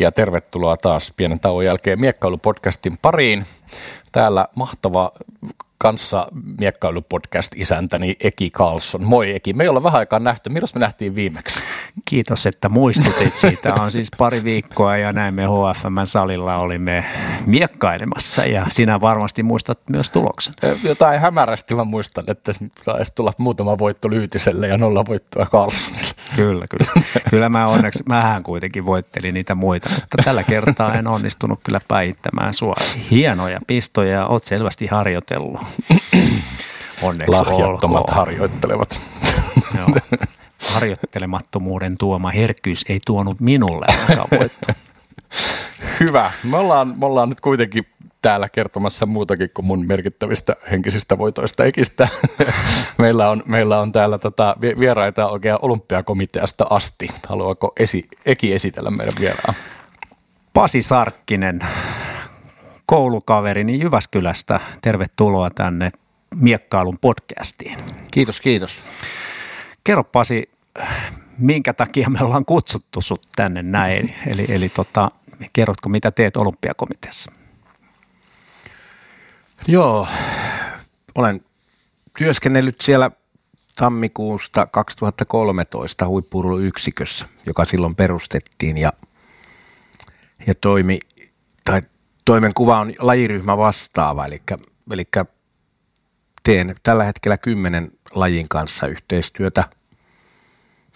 Ja tervetuloa taas pienen tauon jälkeen Miekkailupodcastin pariin. Täällä mahtava kanssa miekkailupodcast isäntäni Eki Carlson. Moi Eki, me ei olla vähän aikaa nähty. Milloin me nähtiin viimeksi? Kiitos, että muistutit siitä. On siis pari viikkoa ja näin me HFM-salilla olimme miekkailemassa ja sinä varmasti muistat myös tuloksen. Jotain hämärästi mä muistan, että taisi tulla muutama voitto Lyytiselle ja nolla voittoa Carlsonille. Kyllä, kyllä. Kyllä mä onneksi, mähän kuitenkin voittelin niitä muita, mutta tällä kertaa en onnistunut kyllä päihittämään sua. Hienoja pistoja, oot selvästi harjoitellut. Onneksi Lahjattomat olkoon. harjoittelevat. Joo. Harjoittelemattomuuden tuoma herkkyys ei tuonut minulle voittoa. Hyvä. Me ollaan, me ollaan nyt kuitenkin täällä kertomassa muutakin kuin mun merkittävistä henkisistä voitoista ekistä. meillä, on, meillä on täällä tota vieraita oikein olympiakomiteasta asti. Haluaako esi, Eki esitellä meidän vieraan? Pasi Sarkkinen, koulukaverini Jyväskylästä. Tervetuloa tänne Miekkailun podcastiin. Kiitos, kiitos. Kerro Pasi, minkä takia me ollaan kutsuttu sut tänne näin? Eli, eli tota, kerrotko, mitä teet olympiakomiteassa? Joo, olen työskennellyt siellä tammikuusta 2013 huippuurheiluyksikössä, joka silloin perustettiin ja, ja toimi, tai toimenkuva on lajiryhmä vastaava, eli, eli teen tällä hetkellä kymmenen lajin kanssa yhteistyötä.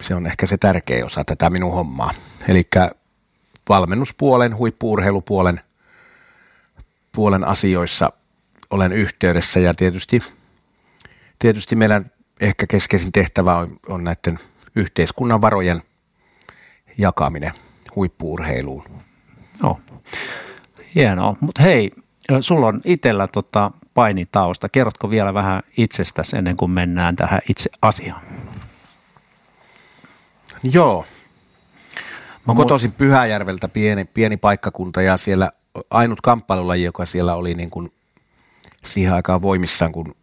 Se on ehkä se tärkeä osa tätä minun hommaa. Eli valmennuspuolen, huippuurheilupuolen puolen asioissa olen yhteydessä ja tietysti, tietysti meidän ehkä keskeisin tehtävä on, on näiden yhteiskunnan varojen jakaminen huippuurheiluun. No, hienoa. Mutta hei, sulla on itsellä tota painitausta. Kerrotko vielä vähän itsestäsi ennen kuin mennään tähän itse asiaan? Joo. Mä kotoisin Pyhäjärveltä pieni, pieni paikkakunta ja siellä ainut kamppailulaji, joka siellä oli niin kuin siihen aikaan voimissaan, kun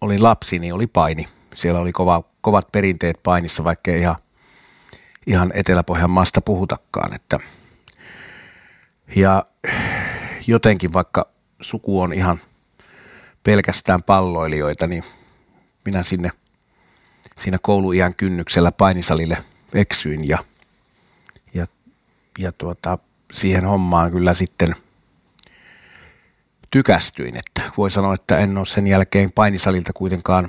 olin lapsi, niin oli paini. Siellä oli kova, kovat perinteet painissa, vaikka ei ihan, ihan Etelä-Pohjan maasta puhutakaan. Että. Ja jotenkin vaikka suku on ihan pelkästään palloilijoita, niin minä sinne siinä kouluiän kynnyksellä painisalille eksyin ja, ja, ja tuota, siihen hommaan kyllä sitten tykästyin. Että voi sanoa, että en ole sen jälkeen painisalilta kuitenkaan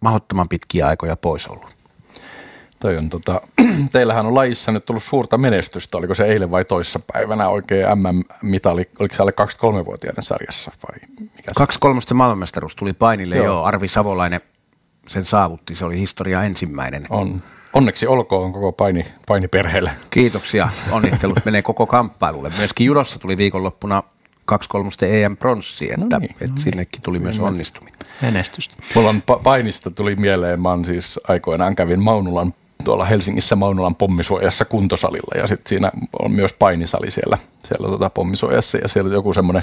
mahdottoman pitkiä aikoja pois ollut. Toi on tota, teillähän on lajissa nyt tullut suurta menestystä. Oliko se eilen vai toissapäivänä oikein MM-mitali? Oliko se alle 23-vuotiaiden sarjassa vai mikä 23 maailmanmestaruus tuli painille, joo. joo. Arvi Savolainen sen saavutti. Se oli historia ensimmäinen. On. Onneksi olkoon koko paini, painiperheelle. Kiitoksia. Onnittelut menee koko kamppailulle. Myöskin judossa tuli viikonloppuna 2-3 EM pronssi, että, no niin, että no niin. sinnekin tuli myös onnistuminen. Menestystä. Mulla on pa- painista tuli mieleen, mä siis aikoinaan kävin Maunulan tuolla Helsingissä Maunulan pommisuojassa kuntosalilla ja sitten siinä on myös painisali siellä, siellä tota pommisuojassa ja siellä joku semmoinen,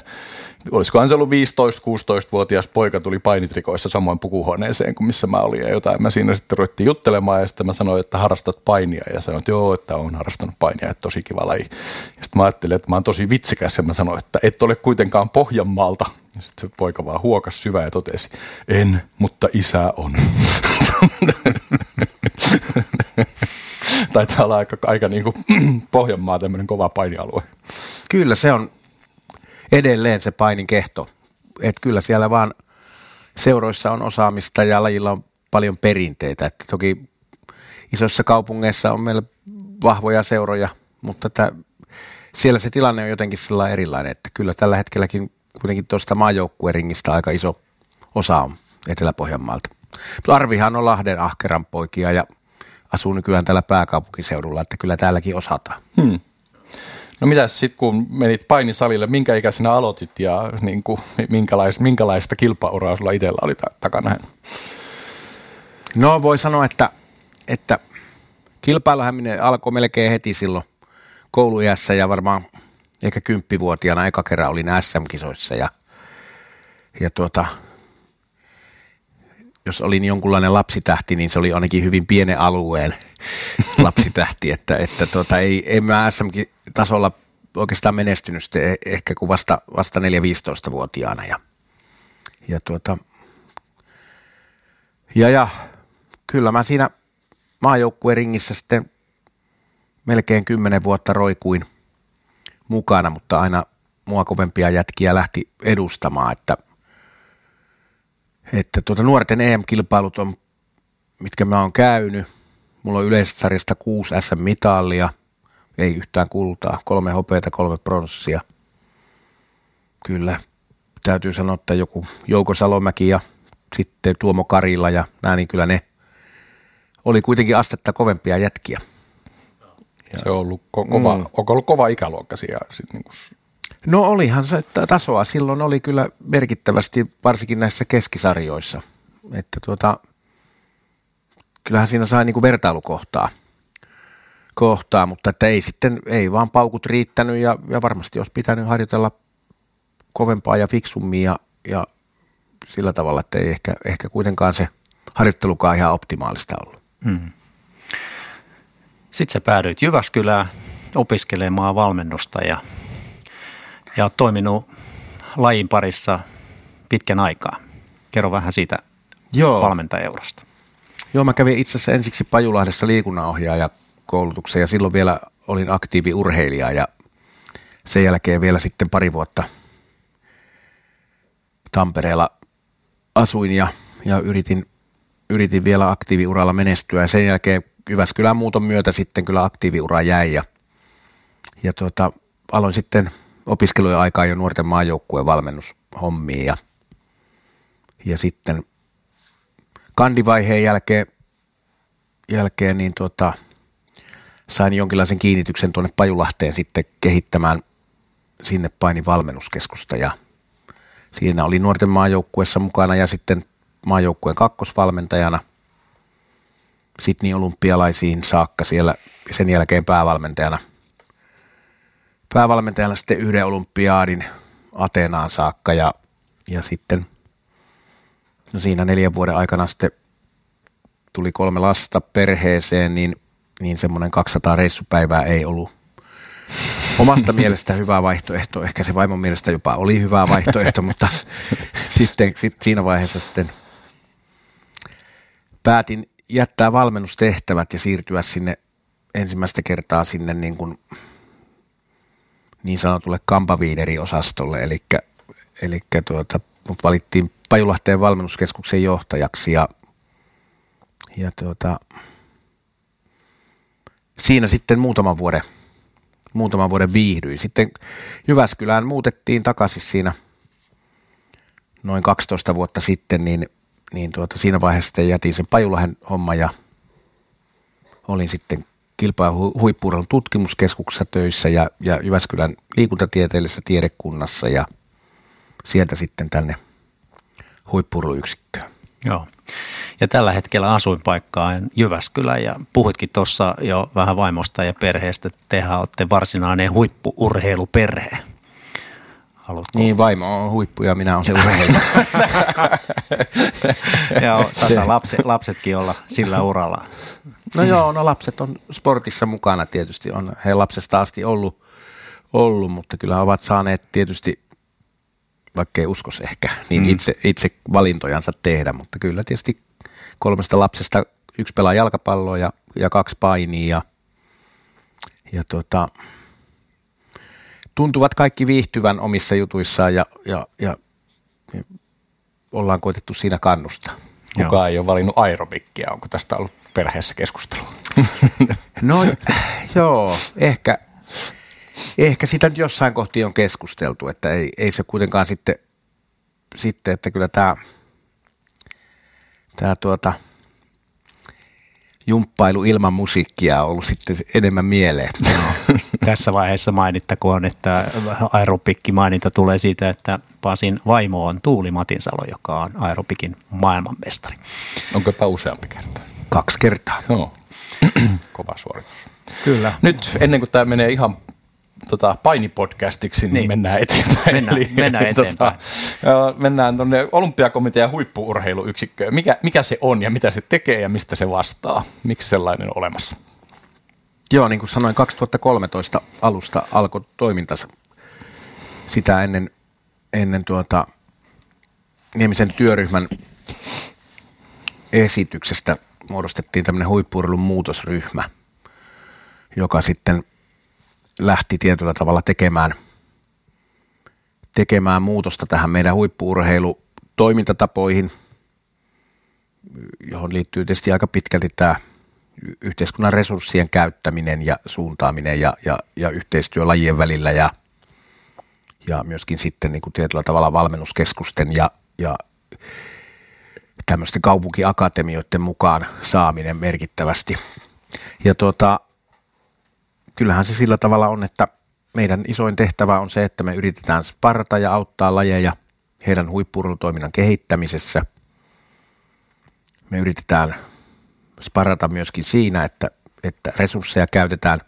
olisikohan se ollut 15-16-vuotias poika tuli painitrikoissa samoin pukuhuoneeseen kuin missä mä olin ja jotain. Mä siinä sitten ruvettiin juttelemaan ja sitten mä sanoin, että harrastat painia ja sanoin, että joo, että on harrastanut painia, että tosi kiva laji. Ja sitten mä ajattelin, että mä oon tosi vitsikäs ja mä sanoin, että et ole kuitenkaan Pohjanmaalta. Ja sitten se poika vaan huokas syvä ja totesi, en, mutta isä on. Taitaa olla aika, aika niin kuin Pohjanmaa tämmöinen kova painialue. Kyllä se on edelleen se painin kehto. Et kyllä siellä vaan seuroissa on osaamista ja lajilla on paljon perinteitä. Et toki isoissa kaupungeissa on meillä vahvoja seuroja, mutta tätä, siellä se tilanne on jotenkin sillä erilainen, että kyllä tällä hetkelläkin kuitenkin tuosta maajoukkueringistä aika iso osa on Etelä-Pohjanmaalta. Arvihan on Lahden ahkeran poikia ja asuu nykyään täällä pääkaupunkiseudulla, että kyllä täälläkin osataan. Hmm. No mitä sitten kun menit painisalille, minkä ikäisenä aloitit ja niin kuin, minkälaista, minkälaista kilpauraa sulla itsellä oli takana? No voi sanoa, että, että kilpailuhäminen alkoi melkein heti silloin kouluiässä ja varmaan ehkä kymppivuotiaana eka kerran olin SM-kisoissa ja, ja tuota, jos olin jonkunlainen lapsitähti, niin se oli ainakin hyvin pienen alueen lapsitähti, että, että tota, ei, ei mä SM-tasolla oikeastaan menestynyt sitten e- ehkä kuin vasta, vasta 4-15-vuotiaana ja, ja, tuota, ja, ja kyllä mä siinä maajoukkueen ringissä sitten melkein kymmenen vuotta roikuin mukana, mutta aina mua kovempia jätkiä lähti edustamaan, että, että tuota nuorten EM-kilpailut on, mitkä mä oon käynyt. Mulla on yleisestä sarjasta kuusi SM-mitallia, ei yhtään kultaa, kolme hopeita, kolme pronssia. Kyllä, täytyy sanoa, että joku Jouko Salomäki ja sitten Tuomo Karilla ja nämä, niin kyllä ne oli kuitenkin astetta kovempia jätkiä. Se on ollut ko- kova, mm. ollut kova ikäluokka siellä? Sit niin kuin... No olihan se tasoa. Silloin oli kyllä merkittävästi, varsinkin näissä keskisarjoissa. Että tuota, kyllähän siinä sai niin kuin vertailukohtaa, kohtaa, mutta että ei sitten, ei vaan paukut riittänyt ja, ja varmasti olisi pitänyt harjoitella kovempaa ja fiksummin ja, ja sillä tavalla, että ei ehkä, ehkä kuitenkaan se harjoittelukaan ihan optimaalista ollut. Hmm. Sitten sä päädyit Jyväskylään opiskelemaan valmennusta ja, ja oot toiminut lajin parissa pitkän aikaa. Kerro vähän siitä Joo. valmentajaurasta. Joo, mä kävin itse asiassa ensiksi Pajulahdessa liikunnanohjaaja koulutuksen ja silloin vielä olin aktiivi urheilija ja sen jälkeen vielä sitten pari vuotta Tampereella asuin ja, ja yritin, yritin vielä aktiiviuralla menestyä ja sen jälkeen Jyväskylän muuton myötä sitten kyllä aktiiviura jäi ja, ja tuota, aloin sitten opiskelujen aikaa jo nuorten maajoukkueen valmennushommiin ja, ja sitten kandivaiheen jälkeen, jälkeen niin tuota, sain jonkinlaisen kiinnityksen tuonne Pajulahteen sitten kehittämään sinne painin valmennuskeskusta ja siinä oli nuorten maajoukkueessa mukana ja sitten maajoukkueen kakkosvalmentajana – Sydney olympialaisiin saakka siellä sen jälkeen päävalmentajana. Päävalmentajana sitten yhden olympiaadin Ateenaan saakka ja, ja sitten no siinä neljän vuoden aikana sitten tuli kolme lasta perheeseen, niin, niin semmoinen 200 reissupäivää ei ollut omasta mielestä hyvä vaihtoehto. Ehkä se vaimon mielestä jopa oli hyvä vaihtoehto, mutta sitten sit siinä vaiheessa sitten päätin jättää valmennustehtävät ja siirtyä sinne ensimmäistä kertaa sinne niin, kuin niin sanotulle kampaviideri-osastolle, eli, eli tuota, mut valittiin Pajulahteen valmennuskeskuksen johtajaksi ja, ja tuota, siinä sitten muutaman vuoden, muutaman vuoden viihdyin. Sitten Jyväskylään muutettiin takaisin siinä noin 12 vuotta sitten, niin – niin tuota, siinä vaiheessa sitten jätin sen Pajulahen homma ja olin sitten kilpa- huippuurheilun tutkimuskeskuksessa töissä ja, ja Jyväskylän liikuntatieteellisessä tiedekunnassa ja sieltä sitten tänne huippuurheiluyksikköön. Joo. Ja tällä hetkellä asuinpaikka on Jyväskylä ja puhuitkin tuossa jo vähän vaimosta ja perheestä, että tehän olette varsinainen huippuurheiluperhe. Haluatko? Niin, vaimo on huippu ja minä olen se urheilija. ja tasa lapset, lapsetkin olla sillä uralla. No joo, no lapset on sportissa mukana tietysti. On he lapsesta asti ollut, ollut mutta kyllä ovat saaneet tietysti, vaikka ei uskos ehkä, niin mm. itse, itse valintojansa tehdä. Mutta kyllä tietysti kolmesta lapsesta yksi pelaa jalkapalloa ja, ja kaksi painia ja, ja tuota, tuntuvat kaikki viihtyvän omissa jutuissaan ja, ja, ja, ja ollaan koitettu siinä kannustaa. Kukaan ei ole valinnut aerobikkia. Onko tästä ollut perheessä keskustelua? No joo, ehkä, ehkä sitä nyt jossain kohti on keskusteltu, että ei, ei se kuitenkaan sitten, sitten että kyllä tämä, tämä tuota, jumppailu ilman musiikkia on ollut sitten enemmän mieleen. Tässä vaiheessa mainittakoon, että aerobikki maininta tulee siitä, että Pasin vaimo on Tuuli Matinsalo, joka on aerobikin maailmanmestari. Onko tämä useampi kerta? Kaksi kertaa. Joo. Kova suoritus. Kyllä. Nyt ennen kuin tämä menee ihan tota, painipodcastiksi, niin, Niin. mennään eteenpäin. Mennään- mennään eteenpäin. joo, mennään tuonne olympiakomitean huippuurheiluyksikköön. Mikä, mikä se on ja mitä se tekee ja mistä se vastaa? Miksi sellainen on olemassa? Joo, niin kuin sanoin, 2013 alusta alkoi toimintansa. Sitä ennen, ennen tuota Niemisen työryhmän esityksestä muodostettiin tämmöinen huippuurheilun muutosryhmä, joka sitten lähti tietyllä tavalla tekemään, tekemään muutosta tähän meidän huippuurheilutoimintatapoihin, johon liittyy tietysti aika pitkälti tämä yhteiskunnan resurssien käyttäminen ja suuntaaminen ja, ja, ja yhteistyö lajien välillä ja, ja myöskin sitten niin kuin tietyllä tavalla valmennuskeskusten ja, ja tämmöisten kaupunkiakatemioiden mukaan saaminen merkittävästi. Ja tuota, kyllähän se sillä tavalla on, että meidän isoin tehtävä on se, että me yritetään sparta ja auttaa lajeja heidän huippuurheilutoiminnan kehittämisessä. Me yritetään sparata myöskin siinä, että, että resursseja käytetään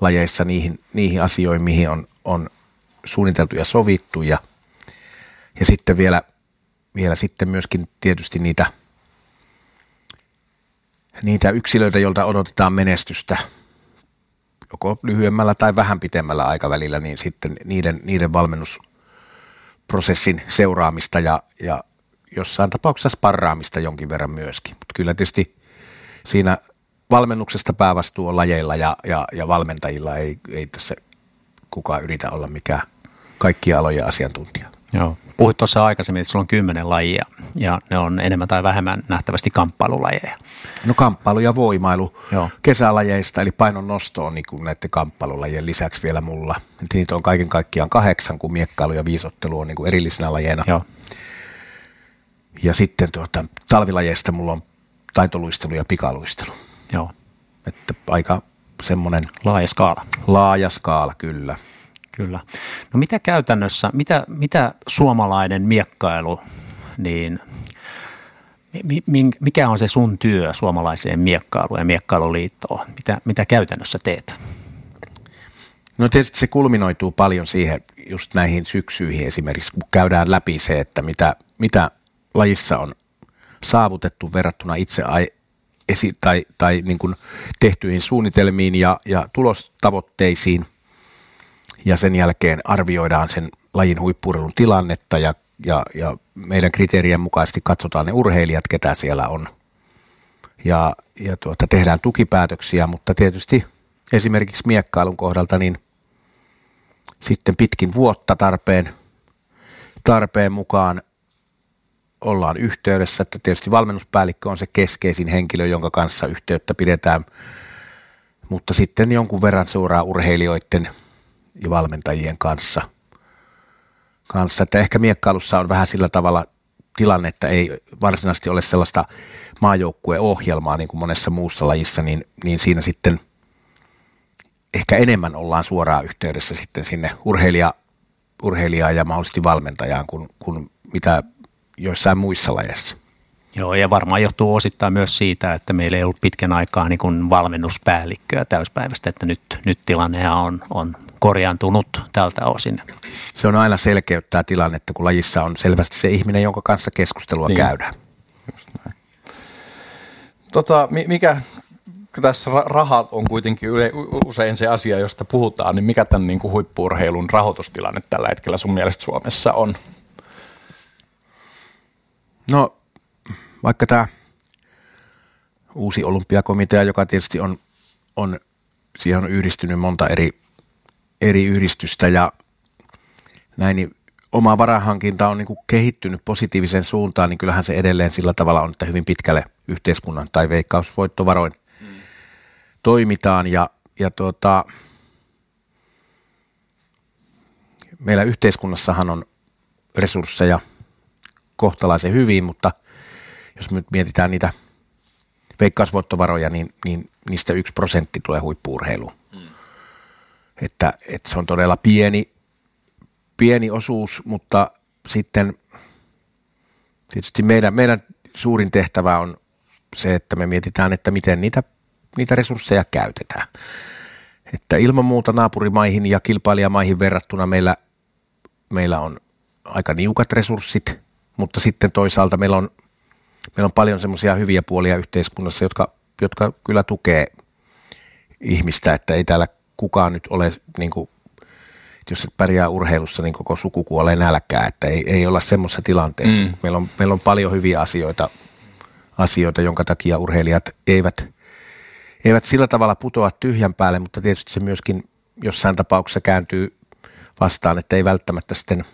lajeissa niihin, niihin asioihin, mihin on, on suunniteltu ja sovittu ja, ja sitten vielä, vielä sitten myöskin tietysti niitä, niitä yksilöitä, joilta odotetaan menestystä joko lyhyemmällä tai vähän pitemmällä aikavälillä, niin sitten niiden, niiden valmennusprosessin seuraamista ja, ja jossain tapauksessa sparraamista jonkin verran myöskin. Mutta kyllä tietysti siinä valmennuksesta päävastuu on lajeilla ja, ja, ja valmentajilla ei, ei tässä kukaan yritä olla mikään kaikkia aloja asiantuntija. Joo. Puhuit tuossa aikaisemmin, että sulla on kymmenen lajia ja ne on enemmän tai vähemmän nähtävästi kamppailulajeja. No kamppailu ja voimailu Joo. kesälajeista, eli painon nosto on niin kuin näiden kamppailulajien lisäksi vielä mulla. Et niitä on kaiken kaikkiaan kahdeksan, kun miekkailu ja viisottelu on niin kuin erillisenä lajeina. Joo. Ja sitten tuota, talvilajeista mulla on taitoluistelu ja pikaluistelu. Joo. Että aika semmoinen Laaja skaala. laaja skaala kyllä. Kyllä. No mitä käytännössä, mitä, mitä suomalainen miekkailu, niin mi, mi, mikä on se sun työ suomalaiseen miekkailuun ja miekkailuliittoon? Mitä, mitä käytännössä teet? No tietysti se kulminoituu paljon siihen just näihin syksyihin esimerkiksi, kun käydään läpi se, että mitä, mitä lajissa on saavutettu verrattuna itse ai, esi, tai, tai niin kuin tehtyihin suunnitelmiin ja, ja tulostavoitteisiin. Ja sen jälkeen arvioidaan sen lajin huippuurheilun tilannetta ja, ja, ja meidän kriteerien mukaisesti katsotaan ne urheilijat, ketä siellä on. Ja, ja tuota, tehdään tukipäätöksiä, mutta tietysti esimerkiksi miekkailun kohdalta niin sitten pitkin vuotta tarpeen, tarpeen mukaan ollaan yhteydessä, että tietysti valmennuspäällikkö on se keskeisin henkilö, jonka kanssa yhteyttä pidetään, mutta sitten jonkun verran seuraa urheilijoiden ja valmentajien kanssa. kanssa. Että ehkä miekkailussa on vähän sillä tavalla tilanne, että ei varsinaisesti ole sellaista maajoukkueohjelmaa niin kuin monessa muussa lajissa, niin, niin siinä sitten ehkä enemmän ollaan suoraan yhteydessä sitten sinne urheilija, urheilijaan ja mahdollisesti valmentajaan kuin, kuin mitä joissain muissa lajeissa. Joo, ja varmaan johtuu osittain myös siitä, että meillä ei ollut pitkän aikaa niin kuin valmennuspäällikköä täyspäivästä, että nyt, nyt tilanne on, on korjaantunut tältä osin. Se on aina selkeyttää tilannetta, kun lajissa on selvästi se ihminen, jonka kanssa keskustelua Niin. käydään. Tota, mi- mikä tässä ra- raha on kuitenkin usein se asia, josta puhutaan, niin mikä tämän niin kuin huippuurheilun rahoitustilanne tällä hetkellä sun mielestä Suomessa on? No, vaikka tämä uusi olympiakomitea, joka tietysti on, on siihen on yhdistynyt monta eri, eri yhdistystä ja näin, niin oma varahankinta on niin kuin kehittynyt positiiviseen suuntaan, niin kyllähän se edelleen sillä tavalla on, että hyvin pitkälle yhteiskunnan tai veikkausvoittovaroin toimitaan ja, ja tuota, meillä yhteiskunnassahan on resursseja kohtalaisen hyvin, mutta jos nyt mietitään niitä veikkausvoittovaroja, niin, niin niistä yksi prosentti tulee huippuurheiluun. Että, että se on todella pieni, pieni osuus, mutta sitten tietysti meidän, meidän suurin tehtävä on se, että me mietitään, että miten niitä, niitä resursseja käytetään. että ilman muuta naapurimaihin ja kilpailijamaihin verrattuna meillä, meillä on aika niukat resurssit, mutta sitten toisaalta meillä on, meillä on paljon semmoisia hyviä puolia yhteiskunnassa, jotka, jotka kyllä tukee ihmistä, että ei täällä kukaan nyt ole niin kuin jos et pärjää urheilussa, niin koko suku kuolee nälkää, että ei, ei olla semmoisessa tilanteessa. Mm. Meillä, on, meillä on paljon hyviä asioita, asioita, jonka takia urheilijat eivät, eivät sillä tavalla putoa tyhjän päälle, mutta tietysti se myöskin jossain tapauksessa kääntyy vastaan, että ei välttämättä sitten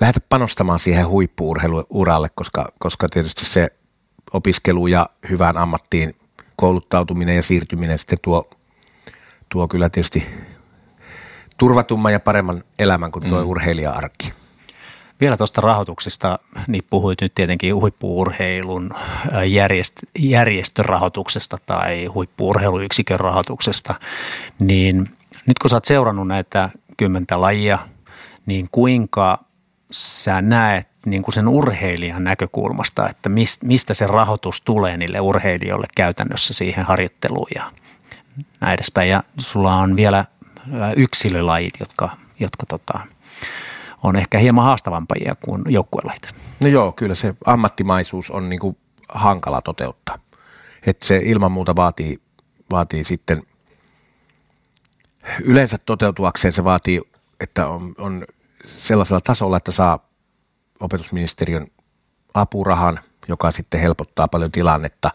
lähdetä panostamaan siihen huippuurheiluuralle, koska, koska tietysti se opiskelu ja hyvään ammattiin kouluttautuminen ja siirtyminen sitten tuo, tuo kyllä tietysti turvatumman ja paremman elämän kuin tuo mm. urheilija-arki. Vielä tuosta rahoituksesta, niin puhuit nyt tietenkin huippuurheilun järjest, järjestörahoituksesta tai huippuurheiluyksikön rahoituksesta, niin nyt kun sä oot seurannut näitä kymmentä lajia, niin kuinka sä näet niin kuin sen urheilijan näkökulmasta, että mistä se rahoitus tulee niille urheilijoille käytännössä siihen harjoitteluun ja näin edespäin. Ja sulla on vielä yksilölajit, jotka, jotka tota, on ehkä hieman haastavampia kuin joukkuelajit. No joo, kyllä se ammattimaisuus on niin kuin hankala toteuttaa. Että se ilman muuta vaatii, vaatii sitten, yleensä toteutuakseen se vaatii, että on, on sellaisella tasolla, että saa opetusministeriön apurahan, joka sitten helpottaa paljon tilannetta.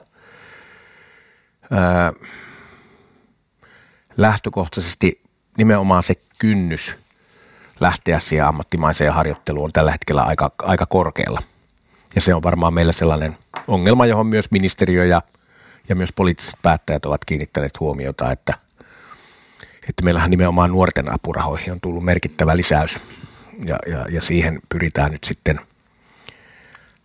Öö, lähtökohtaisesti nimenomaan se kynnys lähteä siihen ammattimaiseen harjoitteluun on tällä hetkellä aika, aika korkealla. Ja se on varmaan meillä sellainen ongelma, johon myös ministeriö ja, ja myös poliittiset päättäjät ovat kiinnittäneet huomiota, että, että meillähän nimenomaan nuorten apurahoihin on tullut merkittävä lisäys ja, ja, ja siihen pyritään nyt sitten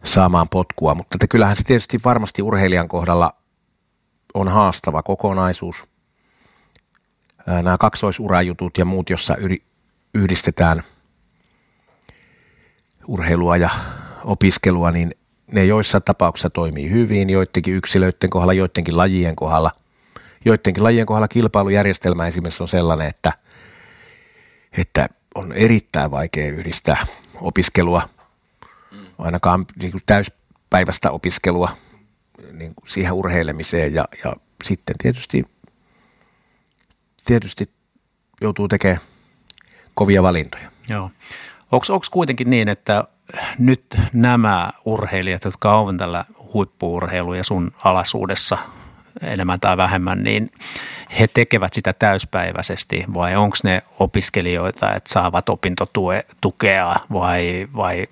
saamaan potkua. Mutta kyllähän se tietysti varmasti urheilijan kohdalla on haastava kokonaisuus – nämä kaksoisurajutut ja muut, jossa yhdistetään urheilua ja opiskelua, niin ne joissa tapauksissa toimii hyvin, joidenkin yksilöiden kohdalla, joidenkin lajien kohdalla. Joidenkin lajien kohdalla kilpailujärjestelmä esimerkiksi on sellainen, että, että on erittäin vaikea yhdistää opiskelua, ainakaan niin kuin täyspäiväistä opiskelua niin kuin siihen urheilemiseen ja, ja sitten tietysti tietysti joutuu tekemään kovia valintoja. Joo. Onko kuitenkin niin, että nyt nämä urheilijat, jotka ovat tällä huippuurheilu ja sun alasuudessa enemmän tai vähemmän, niin he tekevät sitä täyspäiväisesti vai onko ne opiskelijoita, että saavat opintotukea vai, vai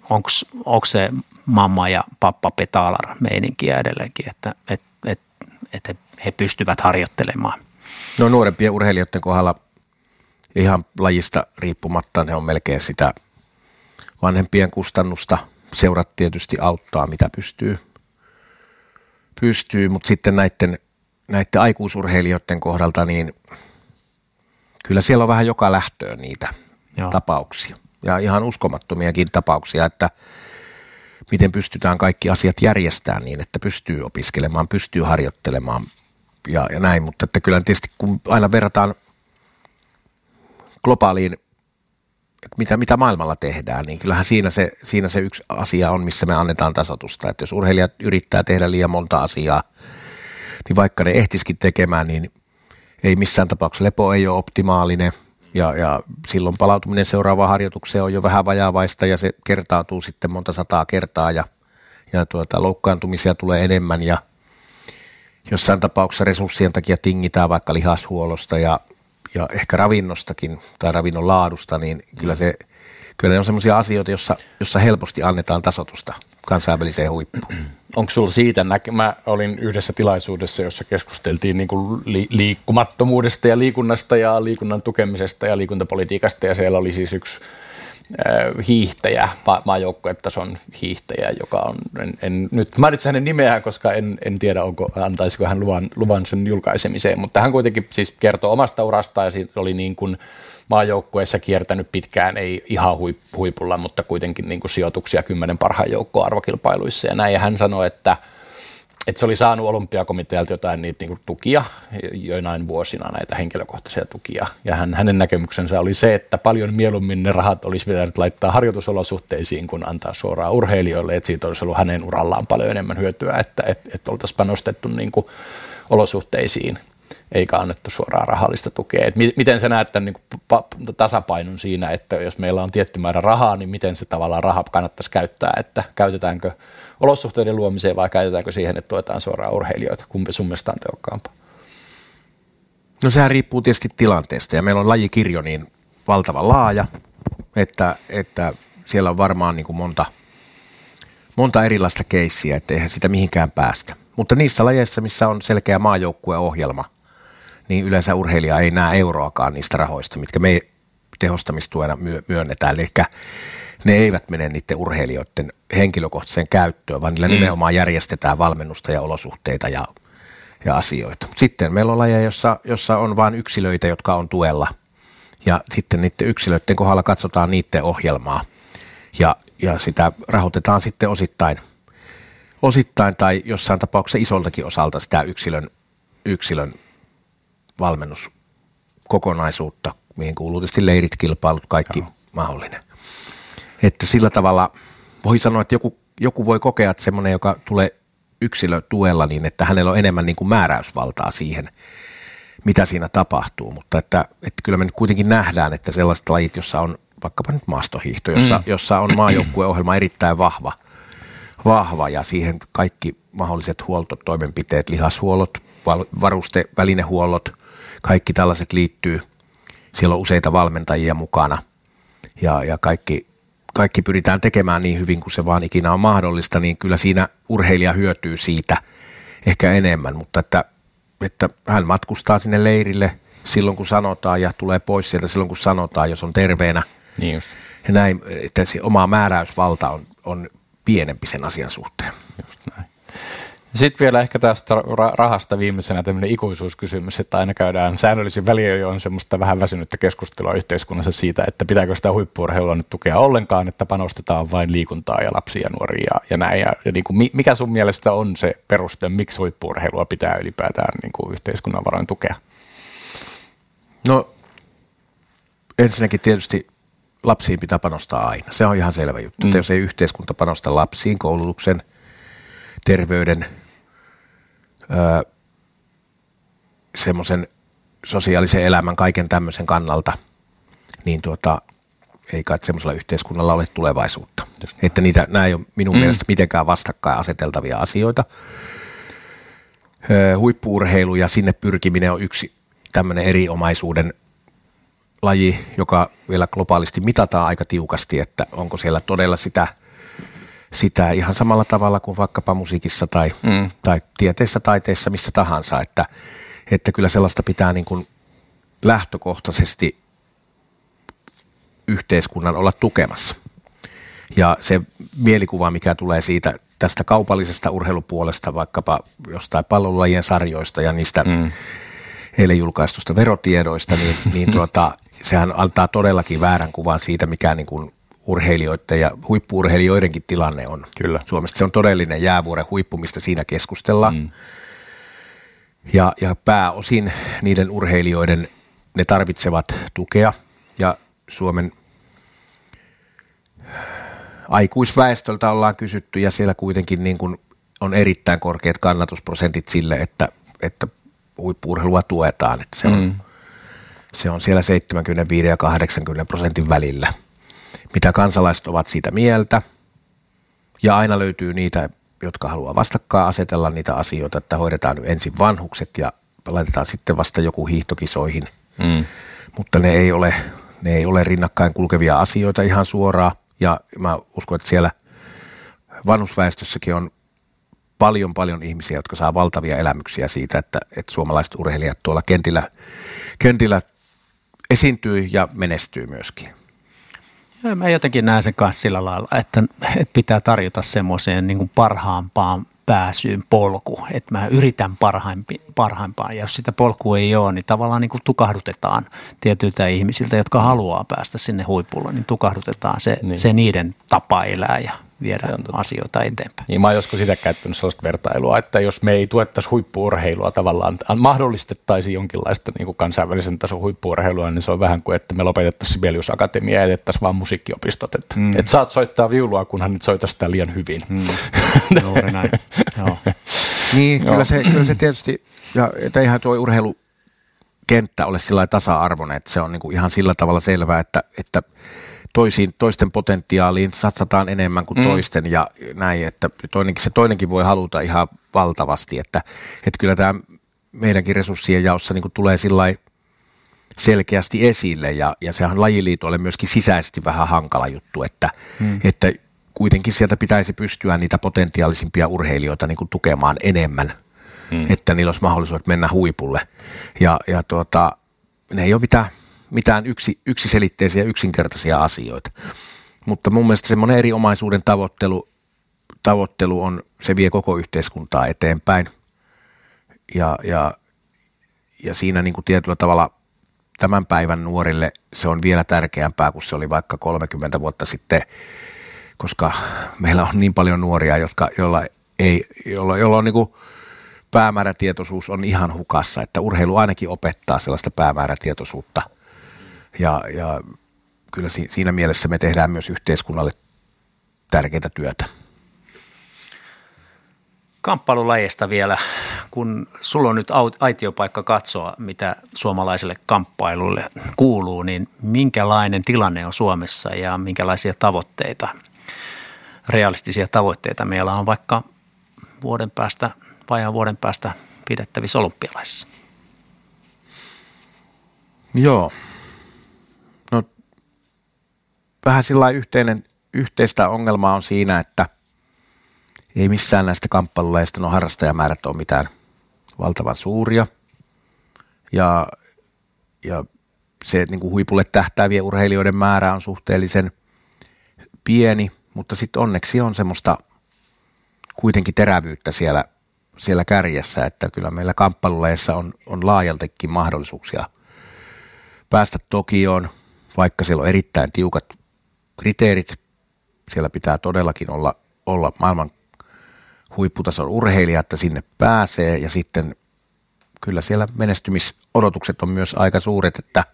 onko se mamma ja pappa petalar meininkiä edelleenkin, että et, et, et he pystyvät harjoittelemaan? No nuorempien urheilijoiden kohdalla ihan lajista riippumatta ne on melkein sitä vanhempien kustannusta. Seurat tietysti auttaa mitä pystyy, pystyy mutta sitten näiden, näiden aikuisurheilijoiden kohdalta niin kyllä siellä on vähän joka lähtöön niitä Joo. tapauksia. Ja ihan uskomattomiakin tapauksia, että miten pystytään kaikki asiat järjestämään niin, että pystyy opiskelemaan, pystyy harjoittelemaan, ja, ja näin, mutta että kyllä tietysti kun aina verrataan globaaliin, että mitä, mitä maailmalla tehdään, niin kyllähän siinä se, siinä se yksi asia on, missä me annetaan tasotusta. Että jos urheilijat yrittää tehdä liian monta asiaa, niin vaikka ne ehtiskin tekemään, niin ei missään tapauksessa lepo ei ole optimaalinen ja, ja silloin palautuminen seuraavaan harjoitukseen on jo vähän vajaavaista ja se kertautuu sitten monta sataa kertaa ja, ja tuota, loukkaantumisia tulee enemmän ja – jossain tapauksessa resurssien takia tingitään vaikka lihashuollosta ja, ja ehkä ravinnostakin tai ravinnon laadusta, niin kyllä se kyllä ne on sellaisia asioita, jossa, jossa helposti annetaan tasotusta kansainväliseen huippuun. Onko sinulla siitä näkö? Mä olin yhdessä tilaisuudessa, jossa keskusteltiin niin li- liikkumattomuudesta ja liikunnasta ja liikunnan tukemisesta ja liikuntapolitiikasta ja siellä oli siis yksi Hiihtäjä, maajoukkuetason hiihtäjä, joka on, en, en nyt mainitse hänen nimeään, koska en, en tiedä, onko, antaisiko hän luvan, luvan sen julkaisemiseen, mutta hän kuitenkin siis kertoo omasta urasta ja siitä oli niin kuin maajoukkueessa kiertänyt pitkään, ei ihan huipulla, mutta kuitenkin niin kuin sijoituksia kymmenen parhaan joukkoon arvokilpailuissa ja näin, ja hän sanoi, että että se oli saanut olympiakomitealta jotain niitä niin tukia, joinain vuosina näitä henkilökohtaisia tukia. Ja hän, hänen näkemyksensä oli se, että paljon mieluummin ne rahat olisi pitänyt laittaa harjoitusolosuhteisiin, kun antaa suoraan urheilijoille, että siitä olisi ollut hänen urallaan paljon enemmän hyötyä, että, että, että oltaisiin panostettu niin kuin olosuhteisiin eikä annettu suoraan rahallista tukea. Et miten sä näet tämän niin tasapainon siinä, että jos meillä on tietty määrä rahaa, niin miten se tavallaan raha kannattaisi käyttää, että käytetäänkö olosuhteiden luomiseen vai käytetäänkö siihen, että tuetaan suoraan urheilijoita? Kumpi sun mielestä on tehokkaampaa? No sehän riippuu tietysti tilanteesta ja meillä on lajikirjo niin valtava laaja, että, että siellä on varmaan niin kuin monta, monta erilaista keissiä, että eihän sitä mihinkään päästä. Mutta niissä lajeissa, missä on selkeä maajoukkueohjelma, niin yleensä urheilija ei näe euroakaan niistä rahoista, mitkä me tehostamistuena myönnetään. Eli ne eivät mene niiden urheilijoiden henkilökohtaiseen käyttöön, vaan niillä mm. nimenomaan järjestetään valmennusta ja olosuhteita ja, ja asioita. Sitten meillä on lajeja, jossa, jossa on vain yksilöitä, jotka on tuella. Ja sitten niiden yksilöiden kohdalla katsotaan niiden ohjelmaa. Ja, ja sitä rahoitetaan sitten osittain, osittain tai jossain tapauksessa isoltakin osalta sitä yksilön, yksilön valmennuskokonaisuutta, mihin kuuluu tietysti leirit, kilpailut, kaikki Joo. mahdollinen. Että sillä tavalla voi sanoa, että joku, joku voi kokea, että semmoinen, joka tulee yksilötuella, niin että hänellä on enemmän niin kuin määräysvaltaa siihen, mitä siinä tapahtuu. Mutta että, että kyllä me nyt kuitenkin nähdään, että sellaiset lajit, jossa on vaikkapa nyt maastohiihto, jossa, mm. jossa on maajoukkueohjelma erittäin vahva, vahva ja siihen kaikki mahdolliset huoltotoimenpiteet, lihashuollot, varuste, välinehuollot, kaikki tällaiset liittyy. Siellä on useita valmentajia mukana ja, ja kaikki, kaikki pyritään tekemään niin hyvin kuin se vaan ikinä on mahdollista, niin kyllä siinä urheilija hyötyy siitä ehkä enemmän, mutta että, että hän matkustaa sinne leirille silloin kun sanotaan ja tulee pois sieltä silloin kun sanotaan, jos on terveenä. Niin just. Ja näin, että se oma määräysvalta on, on pienempi sen asian suhteen. Just näin. Sitten vielä ehkä tästä rahasta viimeisenä tämmöinen ikuisuuskysymys, että aina käydään säännöllisin väliin jo on semmoista vähän väsynyttä keskustelua yhteiskunnassa siitä, että pitääkö sitä huippuurheilua nyt tukea ollenkaan, että panostetaan vain liikuntaa ja lapsia ja nuoria ja, ja näin. Ja, ja niin kuin, mikä sun mielestä on se peruste, miksi huippuurheilua pitää ylipäätään niin kuin yhteiskunnan varoin tukea? No ensinnäkin tietysti lapsiin pitää panostaa aina. Se on ihan selvä juttu. Mm. Että jos ei yhteiskunta panosta lapsiin, koulutuksen, terveyden, semmoisen sosiaalisen elämän, kaiken tämmöisen kannalta, niin tuota, ei kai semmoisella yhteiskunnalla ole tulevaisuutta. Just. Että niitä, nämä ei ole minun mm. mielestä mitenkään vastakkain aseteltavia asioita. Öö, huippuurheilu ja sinne pyrkiminen on yksi tämmöinen eriomaisuuden laji, joka vielä globaalisti mitataan aika tiukasti, että onko siellä todella sitä – sitä ihan samalla tavalla kuin vaikkapa musiikissa tai, mm. tai tieteessä, taiteessa, missä tahansa, että, että kyllä sellaista pitää niin kuin lähtökohtaisesti yhteiskunnan olla tukemassa. Ja se mielikuva, mikä tulee siitä tästä kaupallisesta urheilupuolesta, vaikkapa jostain pallolajien sarjoista ja niistä mm. eilen julkaistusta verotiedoista, niin, niin tuota, sehän antaa todellakin väärän kuvan siitä, mikä niin kuin urheilijoiden ja huippuurheilijoidenkin tilanne on Kyllä. Suomesta. Se on todellinen jäävuoren huippu, mistä siinä keskustellaan. Mm. Ja, ja pääosin niiden urheilijoiden, ne tarvitsevat tukea ja Suomen aikuisväestöltä ollaan kysytty ja siellä kuitenkin niin kuin on erittäin korkeat kannatusprosentit sille, että, että huippuurheilua tuetaan. Että se, on, mm. se on siellä 75 ja 80 prosentin välillä – mitä kansalaiset ovat siitä mieltä. Ja aina löytyy niitä, jotka haluaa vastakkain asetella niitä asioita, että hoidetaan ensin vanhukset ja laitetaan sitten vasta joku hiihtokisoihin. Mm. Mutta ne ei, ole, ne ei ole rinnakkain kulkevia asioita ihan suoraan. Ja mä uskon, että siellä vanhusväestössäkin on paljon paljon ihmisiä, jotka saa valtavia elämyksiä siitä, että, että suomalaiset urheilijat tuolla kentillä, kentillä esiintyy ja menestyy myöskin. Mä jotenkin näen sen kanssa sillä lailla, että, että pitää tarjota semmoiseen niin parhaampaan pääsyyn polku, että mä yritän parhaimpi, parhaimpaan ja jos sitä polkua ei ole, niin tavallaan niin kuin tukahdutetaan tietyiltä ihmisiltä, jotka haluaa päästä sinne huipulle, niin tukahdutetaan se, niin. se niiden tapa elää ja viedä asioita eteenpäin. Niin mä oon joskus sitä käyttänyt sellaista vertailua, että jos me ei tuettaisi huippuurheilua tavallaan, mahdollistettaisiin jonkinlaista niin kuin kansainvälisen tason huippuurheilua, niin se on vähän kuin, että me lopetettaisiin Sibelius Akatemia ja jätettäisiin vaan musiikkiopistot. Että, mm. että saat soittaa viulua, kunhan nyt soita sitä liian hyvin. Mm. Juuri näin. Joo. Niin, kyllä se, kyllä se tietysti, ja että eihän tuo urheilu kenttä ole sillä tasa-arvoinen, että se on niin kuin ihan sillä tavalla selvää, että, että toisiin, toisten potentiaaliin satsataan enemmän kuin mm. toisten ja näin, että toinenkin, se toinenkin voi haluta ihan valtavasti, että, että kyllä tämä meidänkin resurssien jaossa niin kuin tulee sillä selkeästi esille ja, ja sehän lajiliitolle myöskin sisäisesti vähän hankala juttu, että, mm. että kuitenkin sieltä pitäisi pystyä niitä potentiaalisimpia urheilijoita niin kuin tukemaan enemmän, mm. että niillä olisi mahdollisuudet mennä huipulle. Ja, ja tuota, ne ei ole mitään, mitään yksi, yksiselitteisiä, yksinkertaisia asioita. Mutta mun mielestä semmoinen eri omaisuuden tavoittelu, tavoittelu on, se vie koko yhteiskuntaa eteenpäin. Ja, ja, ja siinä niin kuin tietyllä tavalla tämän päivän nuorille se on vielä tärkeämpää kuin se oli vaikka 30 vuotta sitten – koska meillä on niin paljon nuoria, jotka, joilla, ei, joilla, joilla on niin kuin päämäärätietoisuus on ihan hukassa, että urheilu ainakin opettaa sellaista päämäärätietoisuutta ja, ja kyllä siinä mielessä me tehdään myös yhteiskunnalle tärkeää työtä. Kamppailulajista vielä, kun sulla on nyt aitiopaikka katsoa, mitä suomalaiselle kamppailulle kuuluu, niin minkälainen tilanne on Suomessa ja minkälaisia tavoitteita realistisia tavoitteita meillä on vaikka vuoden päästä, vajaan vuoden päästä pidettävissä olympialaisissa? Joo. Vähän sillä yhteinen, yhteistä ongelmaa on siinä, että ei missään näistä kamppailulajista no harrastajamäärät ole mitään valtavan suuria. Ja, ja se niin kuin huipulle tähtäävien urheilijoiden määrä on suhteellisen pieni – mutta sitten onneksi on semmoista kuitenkin terävyyttä siellä, siellä kärjessä, että kyllä meillä kamppailuleissa on, on laajaltakin mahdollisuuksia päästä Tokioon, vaikka siellä on erittäin tiukat kriteerit. Siellä pitää todellakin olla, olla maailman huipputason urheilija, että sinne pääsee ja sitten kyllä siellä menestymisodotukset on myös aika suuret, että,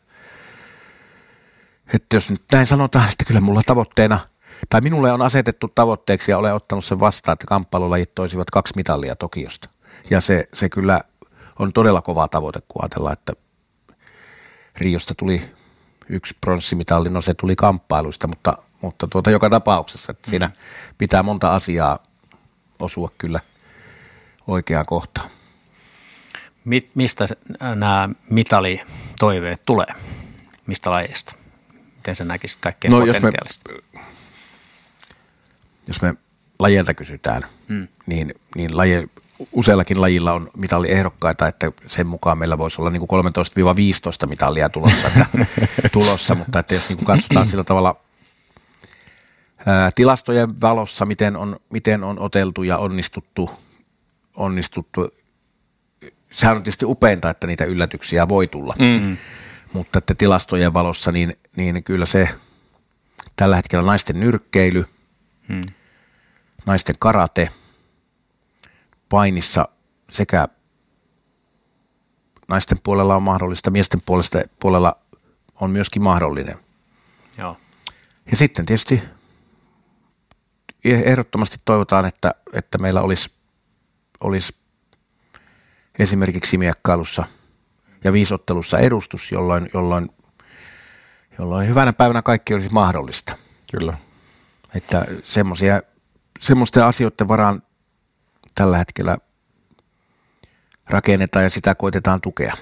että jos nyt näin sanotaan, että kyllä mulla tavoitteena – tai minulle on asetettu tavoitteeksi ja olen ottanut sen vastaan, että kamppailulajit toisivat kaksi mitallia Tokiosta. Ja se, se kyllä on todella kova tavoite, kun ajatellaan, että Riosta tuli yksi pronssimitalli, no se tuli kamppailuista, mutta, mutta tuota, joka tapauksessa, että siinä mm. pitää monta asiaa osua kyllä oikeaan kohtaan. Mistä nämä mitalitoiveet tulee? Mistä lajeista? Miten sä näkisit kaikkein no, potentiaalista? Jos me jos me lajeilta kysytään, hmm. niin, niin laje, useallakin lajilla on mitalliehdokkaita, että sen mukaan meillä voisi olla niin kuin 13-15 mitallia tulossa, että, tulossa mutta että jos niin kuin katsotaan sillä tavalla ää, tilastojen valossa, miten on, miten on oteltu ja onnistuttu, onnistuttu, sehän on tietysti upeinta, että niitä yllätyksiä voi tulla, mm. mutta että tilastojen valossa, niin, niin kyllä se tällä hetkellä naisten nyrkkeily – Hmm. Naisten karate, painissa sekä naisten puolella on mahdollista, miesten puolesta, puolella on myöskin mahdollinen. Joo. Ja sitten tietysti ehdottomasti toivotaan, että, että meillä olisi, olisi esimerkiksi miekkailussa ja viisottelussa edustus, jolloin, jolloin, jolloin hyvänä päivänä kaikki olisi mahdollista. Kyllä. Että semmoisia, semmoisten asioiden varaan tällä hetkellä rakennetaan ja sitä koitetaan tukea.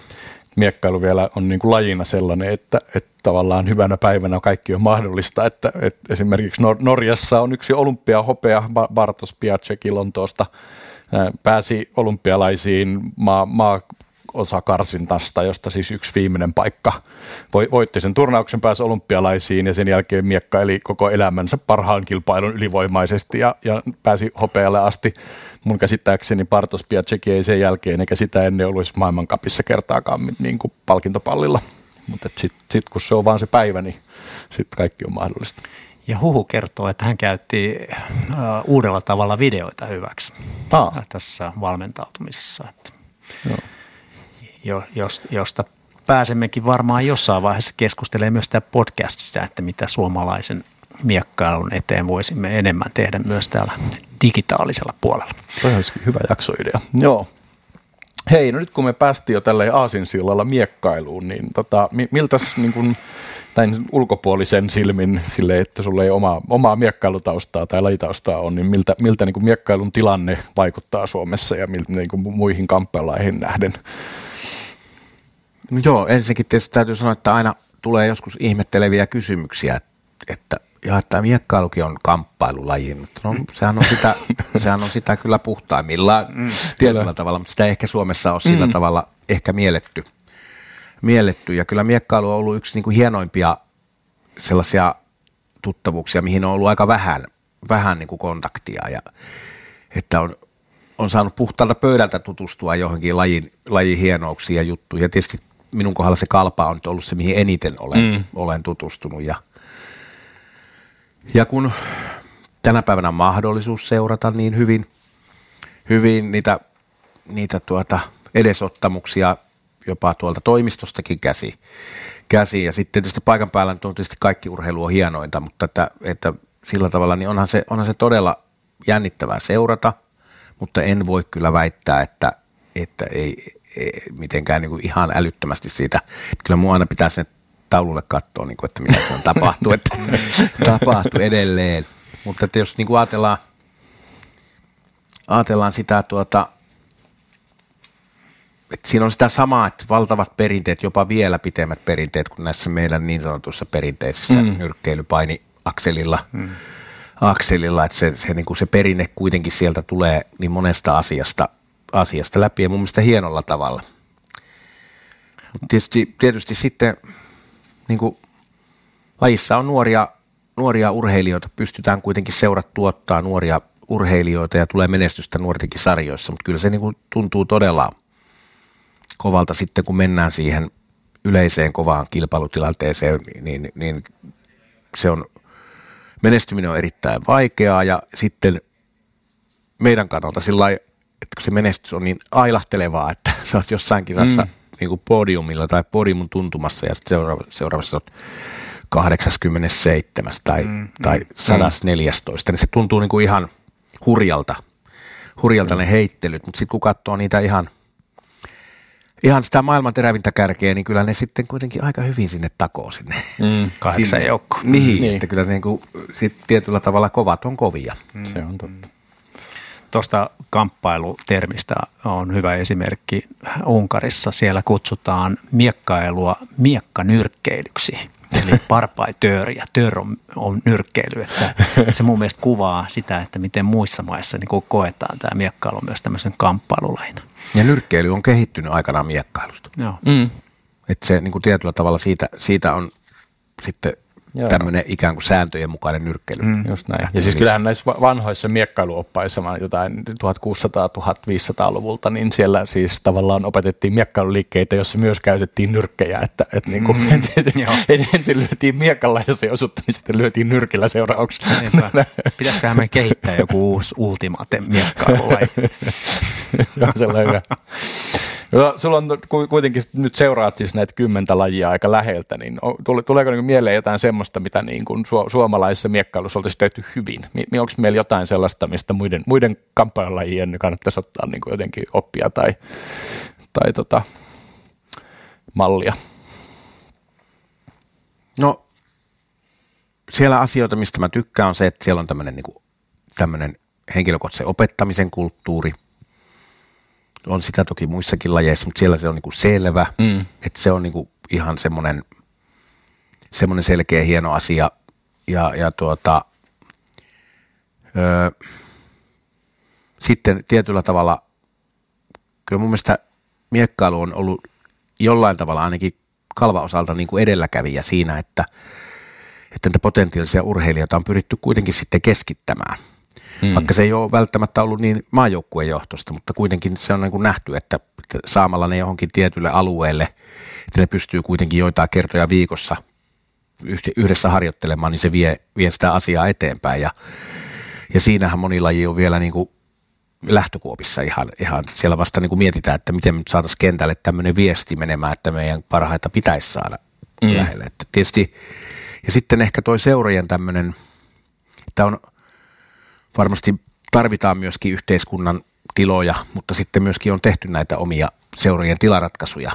Miekkailu vielä on niin kuin lajina sellainen, että, että tavallaan hyvänä päivänä kaikki on mahdollista. Että, että esimerkiksi Nor- Norjassa on yksi olympiahopea Bartos Piaceki Lontoosta pääsi olympialaisiin maa, maa osakarsintasta, josta siis yksi viimeinen paikka voitti sen turnauksen, pääsi olympialaisiin ja sen jälkeen miekkaili koko elämänsä parhaan kilpailun ylivoimaisesti ja, ja pääsi hopealle asti. Mun käsittääkseni Bartos Piaceki ei sen jälkeen eikä sitä ennen ollut maailmankapissa kertaakaan niin kuin palkintopallilla. Mutta sitten sit, kun se on vaan se päivä, niin sitten kaikki on mahdollista. Ja Huhu kertoo, että hän käytti uh, uudella tavalla videoita hyväksi Aa. tässä valmentautumisessa. Että jo, jos, josta pääsemmekin varmaan jossain vaiheessa keskustelemaan myös sitä podcastista, että mitä suomalaisen miekkailun eteen voisimme enemmän tehdä myös täällä digitaalisella puolella. Se olisi hyvä jaksoidea. Joo. Hei, no nyt kun me päästiin jo tälleen aasinsillalla miekkailuun, niin tota, miltä niin kun, näin ulkopuolisen silmin sille, että sulla ei omaa, omaa miekkailutaustaa tai lajitaustaa on, niin miltä, miltä niin kuin miekkailun tilanne vaikuttaa Suomessa ja miltä niin kuin muihin kamppeelaihin nähden? No joo, ensinnäkin tietysti täytyy sanoa, että aina tulee joskus ihmetteleviä kysymyksiä, että ja että miekkailukin on kamppailulaji, mutta no, sehän, on sitä, sehän on sitä kyllä puhtaimmillaan mm, tietyllä kyllä. tavalla, mutta sitä ei ehkä Suomessa ole sillä mm. tavalla ehkä mielletty. mielletty. Ja kyllä miekkailu on ollut yksi niin kuin hienoimpia sellaisia tuttavuuksia, mihin on ollut aika vähän, vähän niin kuin kontaktia ja että on, on saanut puhtaalta pöydältä tutustua johonkin lajin, lajin hienouksiin ja juttuihin. Ja tietysti minun kohdalla se kalpa on ollut se, mihin eniten olen, mm. olen tutustunut ja – ja kun tänä päivänä mahdollisuus seurata niin hyvin, hyvin niitä, niitä tuota edesottamuksia jopa tuolta toimistostakin käsi, käsi. Ja sitten tietysti paikan päällä on tietysti kaikki urheilu on hienointa, mutta että, että sillä tavalla niin onhan se, onhan se todella jännittävää seurata, mutta en voi kyllä väittää, että, että ei, ei mitenkään niin kuin ihan älyttömästi siitä. Kyllä mua aina pitää sen taululle katsoa, niin kuin, että mitä se on tapahtuu, että tapahtuu edelleen. Mutta että jos niin kuin ajatellaan, ajatellaan sitä, tuota, että siinä on sitä samaa, että valtavat perinteet, jopa vielä pitemmät perinteet kuin näissä meidän niin sanotuissa perinteisissä mm. nyrkkeilypaini-akselilla. Mm. Akselilla, että se, se, niin kuin se perinne kuitenkin sieltä tulee niin monesta asiasta, asiasta läpi ja mun mielestä hienolla tavalla. Tietysti, tietysti sitten niin kuin lajissa on nuoria, nuoria urheilijoita, pystytään kuitenkin seurat tuottaa nuoria urheilijoita ja tulee menestystä nuortenkin sarjoissa, mutta kyllä se niin kuin tuntuu todella kovalta sitten, kun mennään siihen yleiseen kovaan kilpailutilanteeseen, niin, niin se on, menestyminen on erittäin vaikeaa ja sitten meidän kannalta sillä että kun se menestys on niin ailahtelevaa, että sä oot jossain kisassa mm niin kuin podiumilla tai podiumun tuntumassa ja sitten seuraava, seuraavassa on 87 tai, mm, tai 114, mm. niin se tuntuu niin kuin ihan hurjalta, hurjalta mm. ne heittelyt, mutta sitten kun katsoo niitä ihan, ihan sitä maailman terävintä kärkeä, niin kyllä ne sitten kuitenkin aika hyvin sinne takoo sinne. Mm, kahdeksan joukko. Niin, niin, että kyllä niin kuin, sit tietyllä tavalla kovat on kovia. Mm. Se on totta. Tuosta kamppailutermistä on hyvä esimerkki Unkarissa. Siellä kutsutaan miekkailua miekkanyrkkeilyksi. Eli parpaitöör ja tör on, on nyrkkeily. Että se mun mielestä kuvaa sitä, että miten muissa maissa niin koetaan tämä miekkailu myös tämmöisen kamppailulajina. Ja nyrkkeily on kehittynyt aikanaan miekkailusta. Joo. Mm. Että se niin kuin tietyllä tavalla siitä, siitä on sitten tämmöinen ikään kuin sääntöjen mukainen nyrkkeily. Mm, just näin. Ja siis kyllähän näissä vanhoissa miekkailuoppaissa, jotain 1600-1500-luvulta, niin siellä siis tavallaan opetettiin miekkailuliikkeitä, jossa myös käytettiin nyrkkejä, että, että niin kuin, mm, ensin lyötiin miekalla, jos ei osuttu, niin sitten lyötiin nyrkillä seuraavaksi. Pitäisiköhän me kehittää joku uusi ultimate miekkailu vai? Se on sellainen hyvä. No, sulla on kuitenkin nyt seuraat siis näitä kymmentä lajia aika läheltä, niin tuleeko niin mieleen jotain semmoista, mitä niin kuin su- suomalaisessa miekkailussa oltaisiin tehty hyvin? Onko meillä jotain sellaista, mistä muiden, muiden kamppailulajien kannattaisi ottaa niin kuin jotenkin oppia tai, tai tota, mallia? No, siellä asioita, mistä mä tykkään, on se, että siellä on tämmöinen niin tämmöinen henkilökohtaisen opettamisen kulttuuri – on sitä toki muissakin lajeissa, mutta siellä se on niinku selvä, mm. että se on niinku ihan semmoinen, semmoinen selkeä hieno asia. Ja, ja tuota, öö, sitten tietyllä tavalla, kyllä mun mielestä miekkailu on ollut jollain tavalla ainakin kalvaosalta niin kuin edelläkävijä siinä, että, että niitä potentiaalisia urheilijoita on pyritty kuitenkin sitten keskittämään – Mm. Vaikka se ei ole välttämättä ollut niin maajoukkueen johtosta, mutta kuitenkin se on niin kuin nähty, että saamalla ne johonkin tietylle alueelle, että ne pystyy kuitenkin joitain kertoja viikossa yhdessä harjoittelemaan, niin se vie, vie sitä asiaa eteenpäin. Ja, ja siinähän moni laji on vielä niin kuin lähtökuopissa ihan, ihan siellä vasta niin kuin mietitään, että miten me saataisiin kentälle tämmöinen viesti menemään, että meidän parhaita pitäisi saada mm. lähelle. Että tietysti, ja sitten ehkä toi seurojen tämmöinen, että on varmasti tarvitaan myöskin yhteiskunnan tiloja, mutta sitten myöskin on tehty näitä omia seurojen tilaratkaisuja,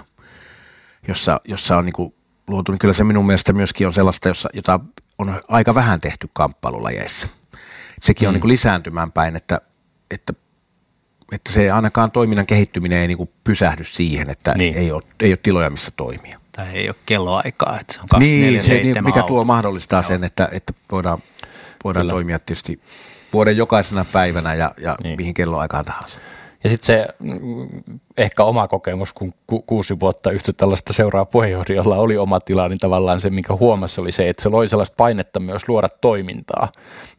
jossa, jossa on niin kuin luotu, niin kyllä se minun mielestä myöskin on sellaista, jossa, jota on aika vähän tehty kamppailulajeissa. Sekin mm. on niin kuin lisääntymään päin, että, että, että se ainakaan toiminnan kehittyminen ei niin kuin pysähdy siihen, että niin. ei, ole, ei ole tiloja, missä toimia. Tai ei ole kelloaikaa, että se on niin, se, niin, mikä tuo mahdollistaa Joo. sen, että, että voidaan, voidaan toimia tietysti vuoden jokaisena päivänä ja, ja niin. mihin kelloaikaan tahansa. Ja sitten se ehkä oma kokemus, kun ku, kuusi vuotta yhtä tällaista seuraa puheenjohtajalla oli oma tila, niin tavallaan se, minkä huomasi, oli se, että se loi sellaista painetta myös luoda toimintaa.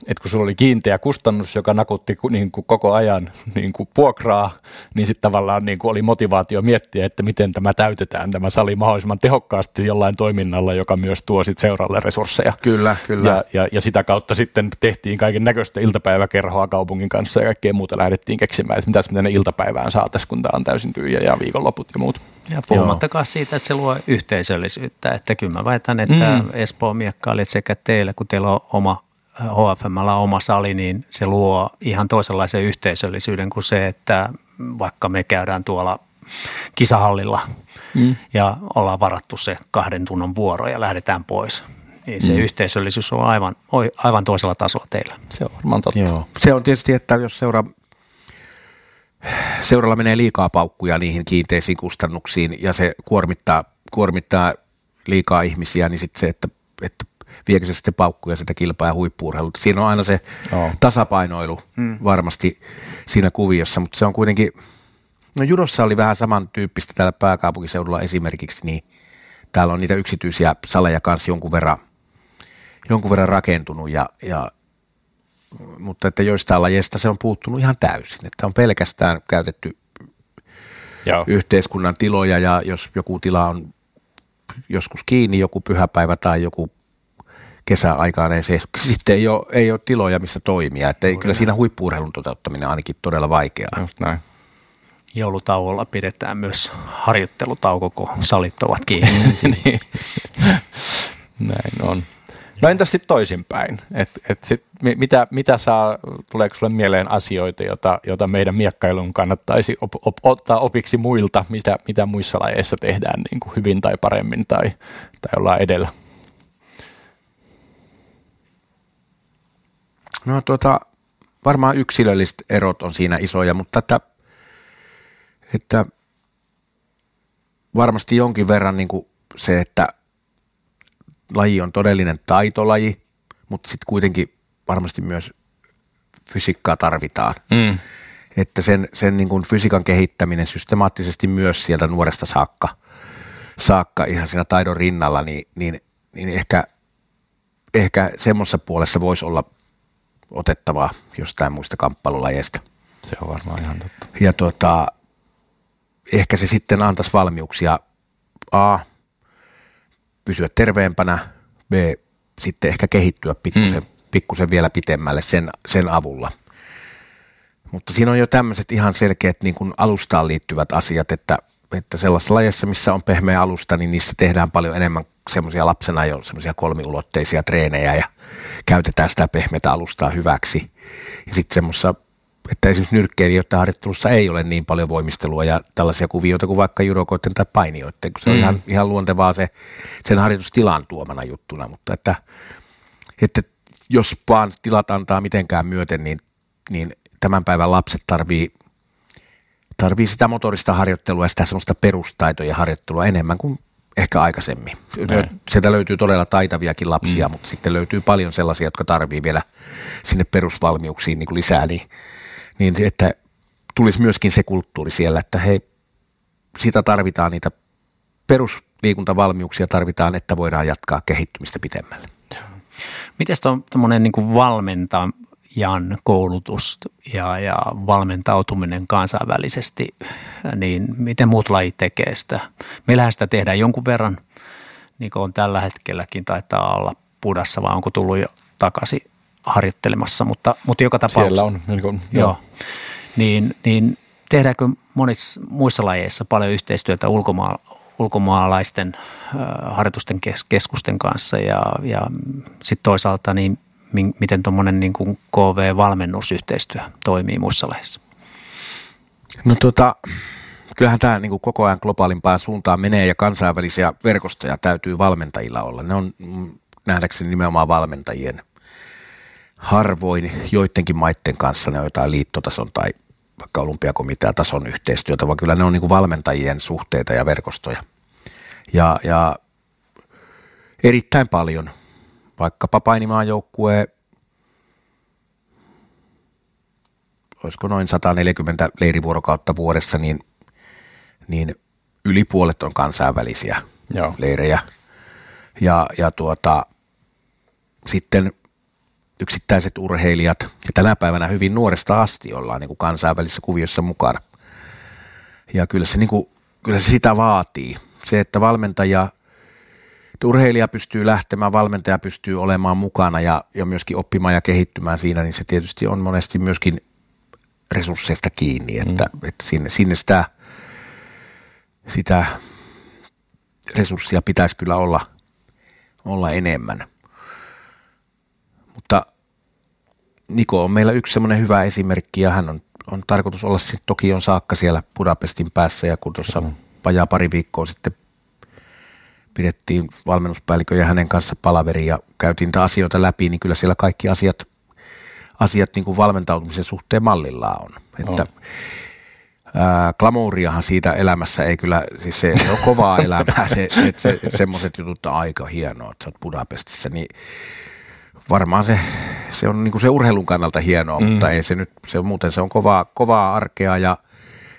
Että kun sulla oli kiinteä kustannus, joka nakutti niin kuin koko ajan niin kuin puokraa, niin sitten tavallaan niin kuin oli motivaatio miettiä, että miten tämä täytetään, tämä sali mahdollisimman tehokkaasti jollain toiminnalla, joka myös tuo sitten seuralle resursseja. Kyllä, kyllä. Ja, ja, ja sitä kautta sitten tehtiin kaiken näköistä iltapäiväkerhoa kaupungin kanssa ja kaikkea muuta lähdettiin keksimään, että mitäs me tänne iltapäivään saataisiin, kun tämä on täysin tyhjä ja viikonloput ja muut. Ja puhumattakaan siitä, että se luo yhteisöllisyyttä. Että kyllä mä väitän, että mm. Espoon miekkailijat sekä teillä, kun teillä on oma HFMllä oma sali, niin se luo ihan toisenlaisen yhteisöllisyyden kuin se, että vaikka me käydään tuolla kisahallilla mm. ja ollaan varattu se kahden tunnan vuoro ja lähdetään pois. Niin se mm. yhteisöllisyys on aivan, aivan toisella tasolla teillä. Se on varmaan totta. Joo. Se on tietysti, että jos seuraa seuralla menee liikaa paukkuja niihin kiinteisiin kustannuksiin ja se kuormittaa, kuormittaa liikaa ihmisiä, niin sitten se, että, että viekö se sitten paukkuja sitä kilpaa ja huippuurheilulta. Siinä on aina se oh. tasapainoilu hmm. varmasti siinä kuviossa, mutta se on kuitenkin, no judossa oli vähän samantyyppistä täällä pääkaupunkiseudulla esimerkiksi, niin täällä on niitä yksityisiä saleja kanssa jonkun verran, jonkun verran rakentunut ja, ja mutta että joistain lajeista se on puuttunut ihan täysin. Että on pelkästään käytetty Joo. yhteiskunnan tiloja ja jos joku tila on joskus kiinni, joku pyhäpäivä tai joku kesäaikaan, niin se sitten ei ole, ei ole tiloja, missä toimia. Että ei, kyllä siinä huippuurheilun toteuttaminen on ainakin todella vaikeaa. Just näin. Joulutauolla pidetään myös harjoittelutauko, kun salit ovat kiinni. niin. Näin on. No entäs sitten toisinpäin? Et, et sit, mitä, mitä saa, tuleeko sinulle mieleen asioita, joita, joita meidän miekkailun kannattaisi op, op, ottaa opiksi muilta, mitä, mitä muissa lajeissa tehdään niin kuin hyvin tai paremmin tai, tai ollaan edellä? No tuota, varmaan yksilölliset erot on siinä isoja, mutta että, että varmasti jonkin verran niin kuin se, että – laji on todellinen taitolaji, mutta sitten kuitenkin varmasti myös fysiikkaa tarvitaan. Mm. Että sen, sen niin kuin fysiikan kehittäminen systemaattisesti myös sieltä nuoresta saakka, saakka ihan siinä taidon rinnalla, niin, niin, niin ehkä, ehkä semmoisessa puolessa voisi olla otettavaa jostain muista kamppailulajeista. Se on varmaan ihan totta. Ja tuota, ehkä se sitten antaisi valmiuksia A, pysyä terveempänä, B, sitten ehkä kehittyä pikkusen, mm. pikkusen vielä pitemmälle sen, sen avulla. Mutta siinä on jo tämmöiset ihan selkeät niin kuin alustaan liittyvät asiat, että, että sellaisessa lajissa, missä on pehmeä alusta, niin niissä tehdään paljon enemmän semmoisia lapsena jo semmoisia kolmiulotteisia treenejä ja käytetään sitä pehmeätä alustaa hyväksi. Ja sitten semmoisessa että esimerkiksi nyrkkeilijöiden harjoittelussa ei ole niin paljon voimistelua ja tällaisia kuvioita kuin vaikka judokoiden tai painijoiden, kun se on mm. ihan, ihan luontevaa se sen harjoitustilan tuomana juttuna, mutta että, että jos vaan tilat antaa mitenkään myöten, niin, niin tämän päivän lapset tarvii, tarvii sitä motorista harjoittelua ja sitä semmoista perustaitoja harjoittelua enemmän kuin ehkä aikaisemmin. Näin. Sieltä löytyy todella taitaviakin lapsia, mm. mutta sitten löytyy paljon sellaisia, jotka tarvii vielä sinne perusvalmiuksiin niin kuin lisää, niin niin että tulisi myöskin se kulttuuri siellä, että hei, sitä tarvitaan niitä perusliikuntavalmiuksia tarvitaan, että voidaan jatkaa kehittymistä pitemmälle. Miten tuommoinen niin valmentajan koulutus ja, ja valmentautuminen kansainvälisesti, niin miten muut lajit tekee sitä? Meillähän sitä tehdään jonkun verran, niin kuin on tällä hetkelläkin, taitaa olla pudassa, vai onko tullut jo takaisin harjoittelemassa, mutta, mutta joka tapauksessa. Siellä on. Niin, kuin, joo. joo. Niin, niin tehdäänkö monissa muissa lajeissa paljon yhteistyötä ulkomailla, ulkomaalaisten äh, harjoitusten kes, keskusten kanssa ja, ja sitten toisaalta niin miten tuommoinen niin kuin KV-valmennusyhteistyö toimii muissa lajeissa? No tota, kyllähän tämä niin kuin koko ajan globaalimpaan suuntaan menee ja kansainvälisiä verkostoja täytyy valmentajilla olla. Ne on nähdäkseni nimenomaan valmentajien harvoin joidenkin maiden kanssa ne on jotain liittotason tai vaikka olympiakomiteatason yhteistyötä, vaan kyllä ne on niin kuin valmentajien suhteita ja verkostoja. Ja, ja erittäin paljon, vaikkapa painimaan joukkue, olisiko noin 140 leirivuorokautta vuodessa, niin, niin yli puolet on kansainvälisiä Joo. leirejä. Ja, ja tuota, sitten yksittäiset urheilijat, ja tänä päivänä hyvin nuoresta asti ollaan niin kuin kansainvälisessä kuviossa mukana. Ja kyllä se, niin kuin, kyllä se sitä vaatii. Se, että valmentaja, että urheilija pystyy lähtemään, valmentaja pystyy olemaan mukana ja, ja myöskin oppimaan ja kehittymään siinä, niin se tietysti on monesti myöskin resursseista kiinni, että, mm. että sinne, sinne sitä, sitä resurssia pitäisi kyllä olla, olla enemmän. Mutta Niko on meillä yksi semmoinen hyvä esimerkki ja hän on, on tarkoitus olla sitten Tokion saakka siellä Budapestin päässä ja kun tuossa mm. vajaa pari viikkoa sitten pidettiin valmennuspäällikön ja hänen kanssa palaveri ja käytiin niitä asioita läpi, niin kyllä siellä kaikki asiat, asiat niin kuin valmentautumisen suhteen mallillaan on. Että, glamouriahan siitä elämässä ei kyllä, siis se, se on kovaa elämää, se, se, se, semmoiset jutut on aika hienoa, että sä oot Budapestissa, niin varmaan se, se on niin se urheilun kannalta hienoa, mm. mutta ei se nyt, se on muuten se on kovaa, kovaa arkea ja,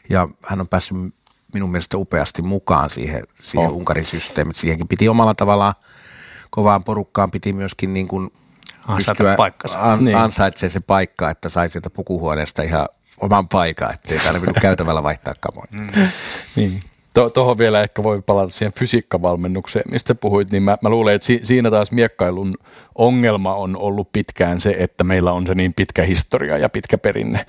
ja hän on päässyt minun mielestä upeasti mukaan siihen, siihen oh. Unkarin systeemiin. Siihenkin piti omalla tavallaan kovaan porukkaan piti myöskin niin kuin pystyä an, niin. ansaitsee se paikka, että sai sieltä pukuhuoneesta ihan oman paikan, ettei täällä minun käytävällä vaihtaa kamoja. Mm. niin. Tuohon vielä ehkä voi palata siihen fysiikkavalmennukseen, mistä puhuit, niin mä, mä luulen, että si, siinä taas miekkailun ongelma on ollut pitkään se, että meillä on se niin pitkä historia ja pitkä perinne.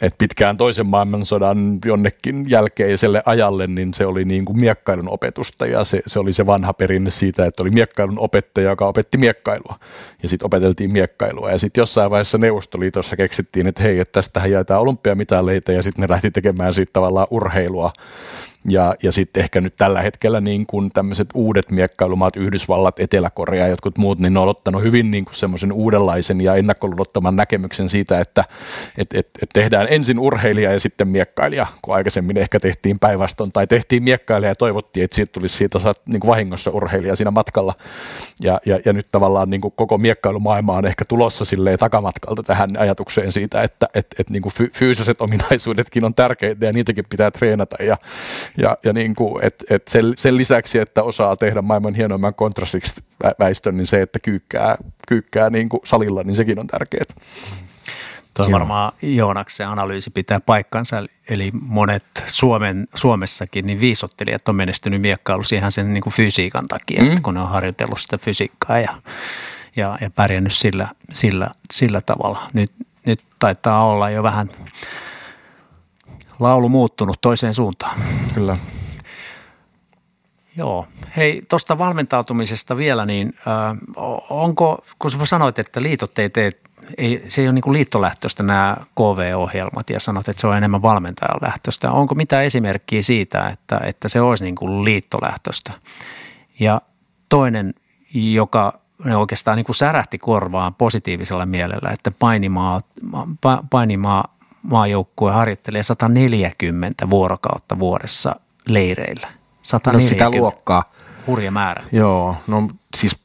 Et pitkään toisen maailmansodan jonnekin jälkeiselle ajalle, niin se oli niin kuin miekkailun opetusta ja se, se oli se vanha perinne siitä, että oli miekkailun opettaja, joka opetti miekkailua. Ja sitten opeteltiin miekkailua. Ja sitten jossain vaiheessa Neuvostoliitossa keksittiin, että hei, että tästähän jaetaan olympiamitaleita ja sitten ne lähti tekemään siitä tavallaan urheilua ja, ja sitten ehkä nyt tällä hetkellä niin kuin tämmöiset uudet miekkailumaat, Yhdysvallat, Etelä-Korea ja jotkut muut, niin ne on ottanut hyvin niin kuin semmoisen uudenlaisen ja ennakkoluulottoman näkemyksen siitä, että et, et, et tehdään ensin urheilija ja sitten miekkailija, kun aikaisemmin ehkä tehtiin päinvastoin, tai tehtiin miekkailija ja toivottiin, että siitä tulisi siitä saat, niin kuin vahingossa urheilija siinä matkalla. Ja, ja, ja nyt tavallaan niin kuin koko miekkailumaailma on ehkä tulossa silleen takamatkalta tähän ajatukseen siitä, että et, et niin kuin fyysiset ominaisuudetkin on tärkeitä ja niitäkin pitää treenata ja ja, ja niin kuin, et, et sen, sen, lisäksi, että osaa tehdä maailman hienoimman kontrastiksi väistön, niin se, että kyykkää, kyykkää niin kuin salilla, niin sekin on tärkeää. Tuo varmaan Joonaksen analyysi pitää paikkansa, eli monet Suomen, Suomessakin niin viisottelijat on menestynyt miekkailussa ihan sen niin kuin fysiikan takia, mm. että kun ne on harjoitellut sitä fysiikkaa ja, ja, ja pärjännyt sillä, sillä, sillä tavalla. Nyt, nyt taitaa olla jo vähän laulu muuttunut toiseen suuntaan. Kyllä. Joo. Hei, tuosta valmentautumisesta vielä, niin äh, onko, kun sä sanoit, että liitot ei tee, ei, se ei ole niin liittolähtöistä nämä KV-ohjelmat ja sanot, että se on enemmän valmentajan lähtöistä. Onko mitään esimerkkiä siitä, että, että se olisi niin kuin liittolähtöistä? Ja toinen, joka ne oikeastaan niin kuin särähti korvaan positiivisella mielellä, että painimaa, painimaa maajoukkue harjoittelee 140 vuorokautta vuodessa leireillä. 140. No sitä luokkaa. Hurja määrä. Joo, no siis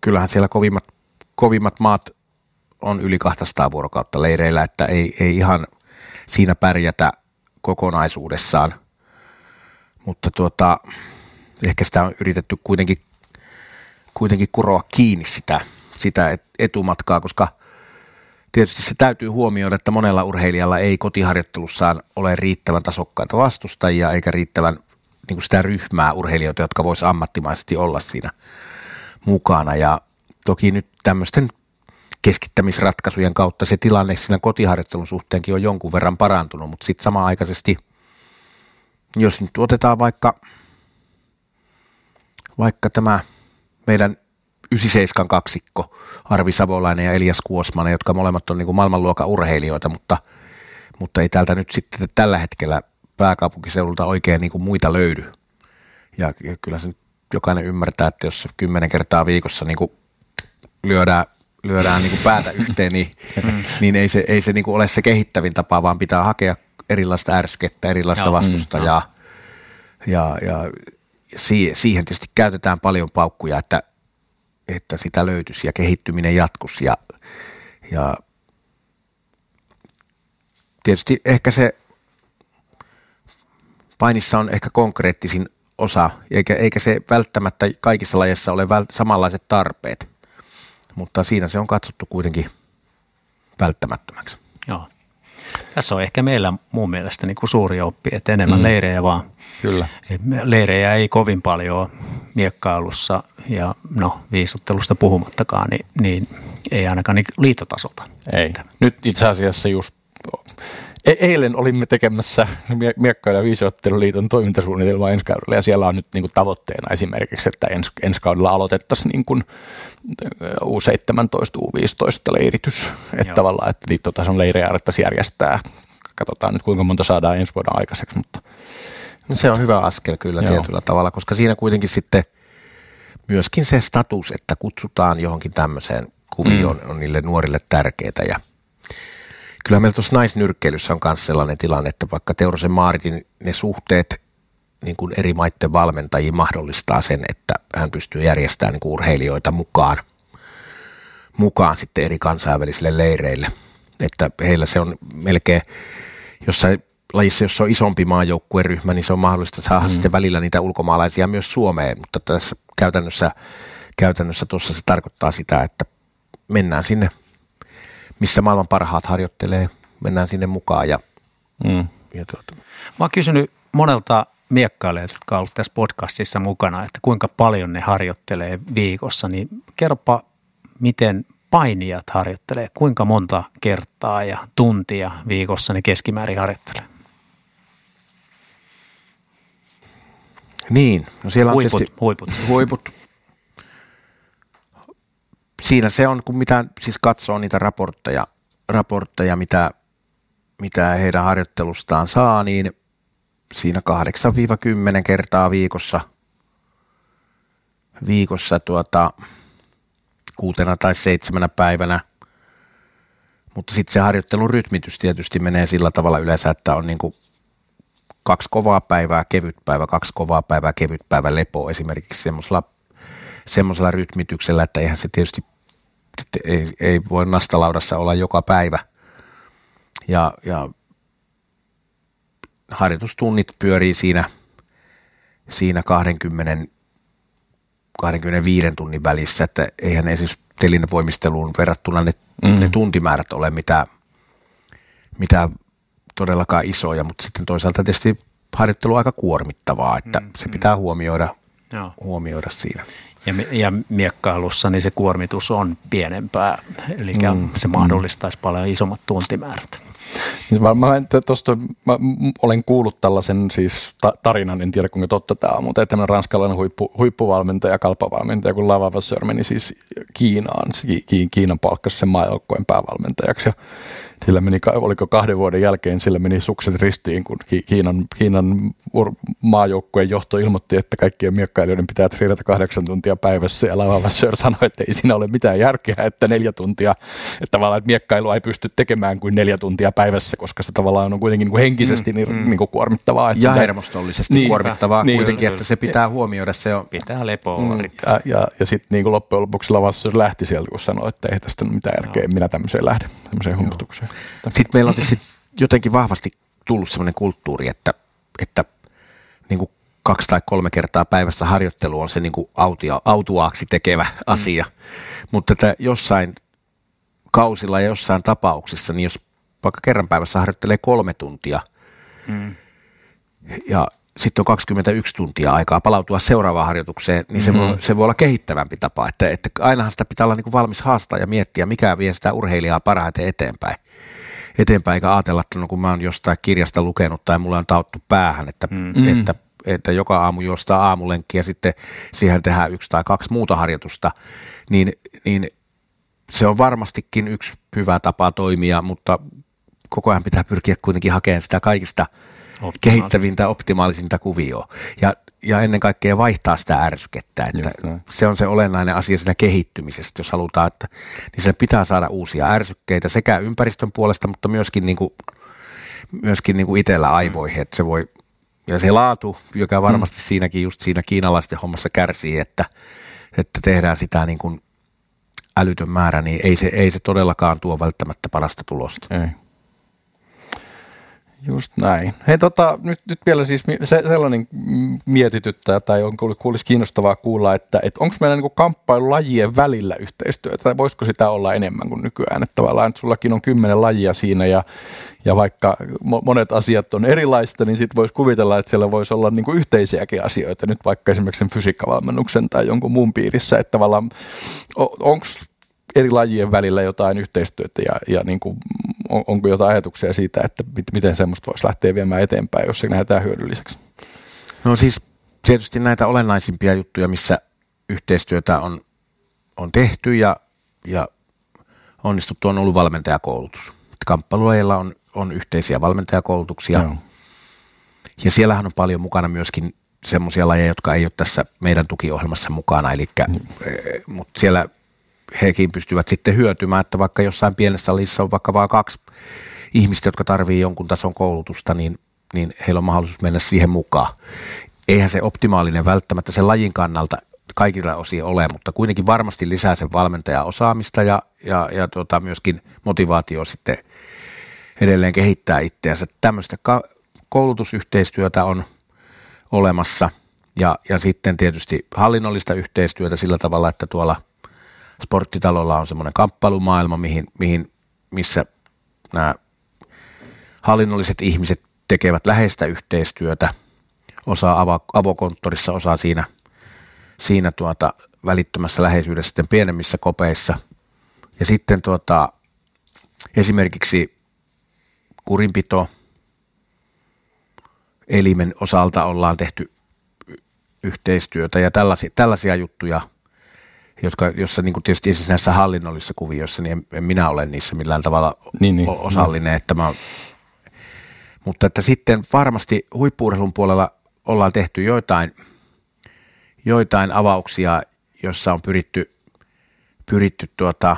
kyllähän siellä kovimmat, kovimmat maat on yli 200 vuorokautta leireillä, että ei, ei ihan siinä pärjätä kokonaisuudessaan. Mutta tuota, ehkä sitä on yritetty kuitenkin, kuitenkin kuroa kiinni sitä, sitä etumatkaa, koska – Tietysti se täytyy huomioida, että monella urheilijalla ei kotiharjoittelussaan ole riittävän tasokkaita vastustajia eikä riittävän niin kuin sitä ryhmää urheilijoita, jotka vois ammattimaisesti olla siinä mukana. Ja toki nyt tämmöisten keskittämisratkaisujen kautta se tilanne siinä kotiharjoittelun suhteenkin on jonkun verran parantunut, mutta sitten samanaikaisesti, jos nyt otetaan vaikka, vaikka tämä meidän 97 kaksikko, Arvi Savolainen ja Elias Kuosmanen, jotka molemmat on niin kuin maailmanluokan urheilijoita, mutta, mutta ei täältä nyt sitten tällä hetkellä pääkaupunkiseudulta oikein niin kuin muita löydy. Ja, ja kyllä se nyt jokainen ymmärtää, että jos kymmenen kertaa viikossa niin kuin lyödään, lyödään niin kuin päätä yhteen, niin, niin ei se, ei se niin kuin ole se kehittävin tapa, vaan pitää hakea erilaista ärskettä, erilaista Joo, vastusta mm, ja, ja, ja siihen tietysti käytetään paljon paukkuja, että, että sitä löytyisi ja kehittyminen jatkuisi ja, ja tietysti ehkä se painissa on ehkä konkreettisin osa, eikä, eikä se välttämättä kaikissa lajeissa ole vält- samanlaiset tarpeet, mutta siinä se on katsottu kuitenkin välttämättömäksi. Joo. Tässä on ehkä meillä mun mielestä niin kuin suuri oppi, että enemmän mm. leirejä vaan. Kyllä. Leirejä ei kovin paljon miekkailussa ja no viisuttelusta puhumattakaan, niin, niin ei ainakaan niin liitotasolta. Ei. Nyt itse asiassa just E- eilen olimme tekemässä Miekka- ja Viisiotteluliiton toimintasuunnitelmaa ensi kaudella ja siellä on nyt niin kuin tavoitteena esimerkiksi, että ens, ensi kaudella aloitettaisiin niin kuin U17, U15 leiritys. Että tavallaan, että liittotason leirejä alettaisiin järjestää. Katsotaan nyt kuinka monta saadaan ensi vuoden aikaiseksi. Mutta. No se on hyvä askel kyllä Joo. tietyllä tavalla, koska siinä kuitenkin sitten myöskin se status, että kutsutaan johonkin tämmöiseen kuvioon mm. on niille nuorille tärkeää ja – Kyllä meillä tuossa naisnyrkkeilyssä on myös sellainen tilanne, että vaikka Teurosen Maaritin ne suhteet niin kuin eri maiden valmentajiin mahdollistaa sen, että hän pystyy järjestämään niin kuin urheilijoita mukaan, mukaan sitten eri kansainvälisille leireille. Että heillä se on melkein jossain lajissa, jossa on isompi maajoukkueryhmä, niin se on mahdollista saada mm. sitten välillä niitä ulkomaalaisia myös Suomeen, mutta tässä käytännössä, käytännössä tuossa se tarkoittaa sitä, että mennään sinne missä maailman parhaat harjoittelee, mennään sinne mukaan. Ja, mm. ja tuota. Mä oon kysynyt monelta miekkailijoilta, jotka ovat tässä podcastissa mukana, että kuinka paljon ne harjoittelee viikossa, niin kerropa, miten painijat harjoittelee, kuinka monta kertaa ja tuntia viikossa ne keskimäärin harjoittelee? Niin, no siellä on huiput, tietysti huiput. huiput siinä se on, kun mitä siis katsoo niitä raportteja, raportteja mitä, mitä heidän harjoittelustaan saa, niin siinä 8-10 kertaa viikossa, viikossa tuota, kuutena tai seitsemänä päivänä. Mutta sitten se harjoittelun rytmitys tietysti menee sillä tavalla yleensä, että on niinku kaksi kovaa päivää, kevyt päivä, kaksi kovaa päivää, kevyt päivä lepo esimerkiksi semmoisella semmoisella rytmityksellä, että eihän se tietysti ei, ei voi nastalaudassa olla joka päivä. Ja, ja harjoitustunnit pyörii siinä, siinä 20, 25 tunnin välissä, että eihän esimerkiksi telinevoimisteluun verrattuna ne, mm. ne tuntimäärät ole mitä, mitä todellakaan isoja, mutta sitten toisaalta tietysti harjoittelu on aika kuormittavaa, että mm. se pitää huomioida, Joo. huomioida siinä. Ja, ja miekkailussa niin se kuormitus on pienempää, eli mm, se mahdollistaisi mm. paljon isommat tuntimäärät. Niin mä, mä, tosta, mä olen kuullut tällaisen siis tarinan, en tiedä kuinka totta tämä on, mutta tämmöinen ranskalainen huippu, huippuvalmentaja, kalpavalmentaja, kun Lava Vasseur meni siis Kiinaan, Kiinan palkkasi sen maajoukkojen päävalmentajaksi ja sillä meni, oliko kahden vuoden jälkeen, sillä meni sukset ristiin, kun Kiinan, Kiinan maajoukkueen johto ilmoitti, että kaikkien miekkailijoiden pitää treenata kahdeksan tuntia päivässä ja Lava Vasseur sanoi, että ei siinä ole mitään järkeä, että neljä tuntia, että tavallaan että miekkailua ei pysty tekemään kuin neljä tuntia päivässä, koska se tavallaan on kuitenkin niin kuin henkisesti niin, mm, niin kuin kuormittavaa. Että ja hermostollisesti niin, kuormittavaa niin, kuitenkin, että se pitää huomioida. Se on. Pitää lepoa mm, Ja, ja, ja sitten niin kuin loppujen lopuksi Lava lähti sieltä, kun sanoi, että ei tästä mitään järkeä, no. minä tämmöiseen lähde, tämmöiseen humputukseen. Sitten meillä on tietysti jotenkin vahvasti tullut sellainen kulttuuri, että, että niin kuin kaksi tai kolme kertaa päivässä harjoittelu on se niin kuin autia, autuaaksi tekevä mm. asia. Mm. Mutta että jossain kausilla ja jossain tapauksissa, niin jos vaikka kerran päivässä harjoittelee kolme tuntia mm. ja sitten on 21 tuntia aikaa palautua seuraavaan harjoitukseen, niin se, mm-hmm. voi, se voi olla kehittävämpi tapa. Että, että ainahan sitä pitää olla niin kuin valmis haastaa ja miettiä, mikä vie sitä urheilijaa parhaiten eteenpäin. Eteenpäin, eikä ajatella, että no, kun mä oon jostain kirjasta lukenut tai mulla on tauttu päähän, että, mm-hmm. että, että joka aamu jostain aamulenkki ja sitten siihen tehdään yksi tai kaksi muuta harjoitusta, niin, niin se on varmastikin yksi hyvä tapa toimia, mutta koko ajan pitää pyrkiä kuitenkin hakemaan sitä kaikista – kehittävintä, optimaalisinta kuvioa. Ja, ja ennen kaikkea vaihtaa sitä ärsykettä. Että se on se olennainen asia siinä kehittymisessä, jos halutaan, että niin sen pitää saada uusia ärsykkeitä sekä ympäristön puolesta, mutta myöskin, niin kuin, myöskin niin kuin itsellä aivoihin, että se voi, ja se laatu, joka varmasti mm. siinäkin just siinä kiinalaisten hommassa kärsii, että, että tehdään sitä niin kuin älytön määrä, niin ei se, ei se todellakaan tuo välttämättä parasta tulosta. Ei. Just näin. Hei tota, nyt, nyt vielä siis se, sellainen mietityttää tai on kuulisi kiinnostavaa kuulla, että, että onko meillä niin kamppailu lajien välillä yhteistyötä tai voisiko sitä olla enemmän kuin nykyään, että tavallaan että sullakin on kymmenen lajia siinä ja, ja vaikka monet asiat on erilaista, niin sitten voisi kuvitella, että siellä voisi olla niin kuin yhteisiäkin asioita, nyt vaikka esimerkiksi sen fysiikkavalmennuksen tai jonkun muun piirissä, että tavallaan onko eri lajien välillä jotain yhteistyötä ja, ja niin kuin, on, onko jotain ajatuksia siitä, että miten semmoista voisi lähteä viemään eteenpäin, jos se nähdään hyödylliseksi? No siis tietysti näitä olennaisimpia juttuja, missä yhteistyötä on, on tehty ja, ja onnistuttu on ollut valmentajakoulutus. Kamppailulajilla on, on yhteisiä valmentajakoulutuksia no. ja siellähän on paljon mukana myöskin semmoisia lajeja, jotka ei ole tässä meidän tukiohjelmassa mukana, eli, mm. mutta siellä hekin pystyvät sitten hyötymään, että vaikka jossain pienessä salissa on vaikka vain kaksi ihmistä, jotka tarvii jonkun tason koulutusta, niin, niin heillä on mahdollisuus mennä siihen mukaan. Eihän se optimaalinen välttämättä sen lajin kannalta kaikilla osin ole, mutta kuitenkin varmasti lisää sen valmentajan osaamista ja, ja, ja tuota, myöskin motivaatio sitten edelleen kehittää itseänsä. Tämmöistä ka- koulutusyhteistyötä on olemassa ja, ja sitten tietysti hallinnollista yhteistyötä sillä tavalla, että tuolla – sporttitalolla on semmoinen kamppailumaailma, mihin, mihin, missä nämä hallinnolliset ihmiset tekevät läheistä yhteistyötä, osa avo, avokonttorissa, osa siinä, siinä tuota, välittömässä läheisyydessä sitten pienemmissä kopeissa. Ja sitten tuota, esimerkiksi kurinpito elimen osalta ollaan tehty yhteistyötä ja tällaisia, tällaisia juttuja – jotka, jossa niin kuin tietysti näissä hallinnollisissa kuvioissa, niin en, en minä ole niissä millään tavalla niin, niin. osallinen. Että mä, mutta että sitten varmasti huippuurheilun puolella ollaan tehty joitain, joitain avauksia, joissa on pyritty, pyritty tuota,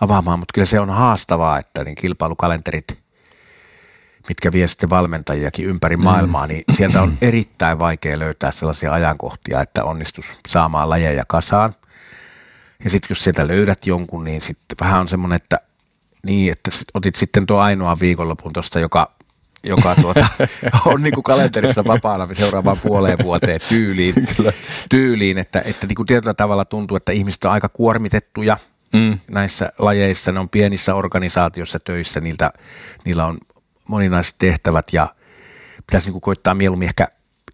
avaamaan, mutta kyllä se on haastavaa, että niin kilpailukalenterit, mitkä vie sitten valmentajiakin ympäri mm. maailmaa, niin sieltä on erittäin vaikea löytää sellaisia ajankohtia, että onnistus saamaan lajeja kasaan. Ja sitten jos sieltä löydät jonkun, niin sitten vähän on semmoinen, että niin, että otit sitten tuo ainoa viikonlopun tuosta, joka, joka tuota, on niin kuin kalenterissa vapaana seuraavaan puoleen vuoteen tyyliin, tyyliin että, että niin kuin tietyllä tavalla tuntuu, että ihmiset on aika kuormitettuja mm. näissä lajeissa, ne on pienissä organisaatioissa töissä, niiltä, niillä on moninaiset tehtävät ja pitäisi niin kuin koittaa mieluummin ehkä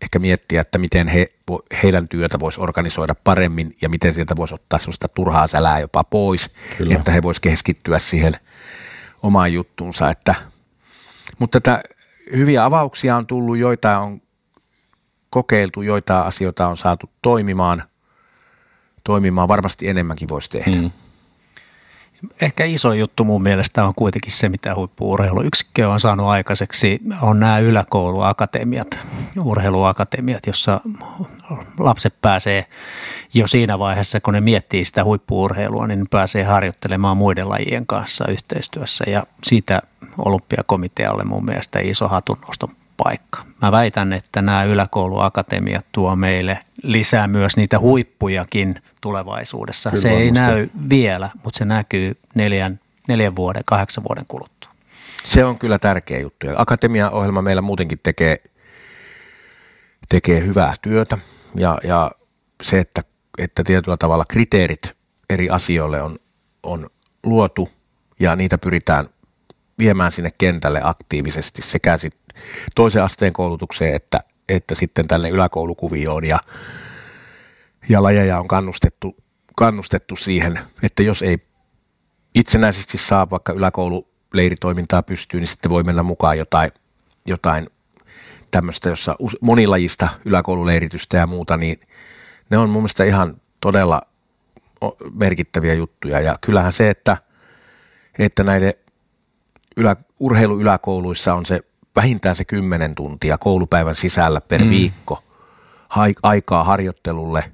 ehkä miettiä, että miten he, heidän työtä voisi organisoida paremmin ja miten sieltä voisi ottaa sellaista turhaa sälää jopa pois, Kyllä. että he voisivat keskittyä siihen omaan juttuunsa. Että, mutta tätä hyviä avauksia on tullut, joita on kokeiltu, joita asioita on saatu toimimaan. Toimimaan varmasti enemmänkin voisi tehdä. Mm ehkä iso juttu mun mielestä on kuitenkin se, mitä huippuurheiluyksikkö on saanut aikaiseksi, on nämä yläkouluakatemiat, urheiluakatemiat, jossa lapset pääsee jo siinä vaiheessa, kun ne miettii sitä huippuurheilua, niin pääsee harjoittelemaan muiden lajien kanssa yhteistyössä. Ja siitä olympiakomitealle mun mielestä iso hatunnoston paikka. Mä väitän, että nämä yläkouluakatemiat tuo meille lisää myös niitä huippujakin tulevaisuudessa. Kyllä se ei varmasti. näy vielä, mutta se näkyy neljän, neljän vuoden, kahdeksan vuoden kuluttua. Se on kyllä tärkeä juttu. Akatemia-ohjelma meillä muutenkin tekee, tekee hyvää työtä ja, ja se, että, että tietyllä tavalla kriteerit eri asioille on, on luotu ja niitä pyritään viemään sinne kentälle aktiivisesti sekä sit toisen asteen koulutukseen että, että sitten tänne yläkoulukuvioon ja, ja lajeja on kannustettu, kannustettu siihen, että jos ei itsenäisesti saa vaikka yläkoululeiritoimintaa pystyyn, niin sitten voi mennä mukaan jotain, jotain tämmöistä, jossa monilajista yläkoululeiritystä ja muuta, niin ne on mun mielestä ihan todella merkittäviä juttuja. Ja kyllähän se, että, että näiden ylä, urheiluyläkouluissa on se vähintään se 10 tuntia koulupäivän sisällä per mm. viikko aikaa harjoittelulle,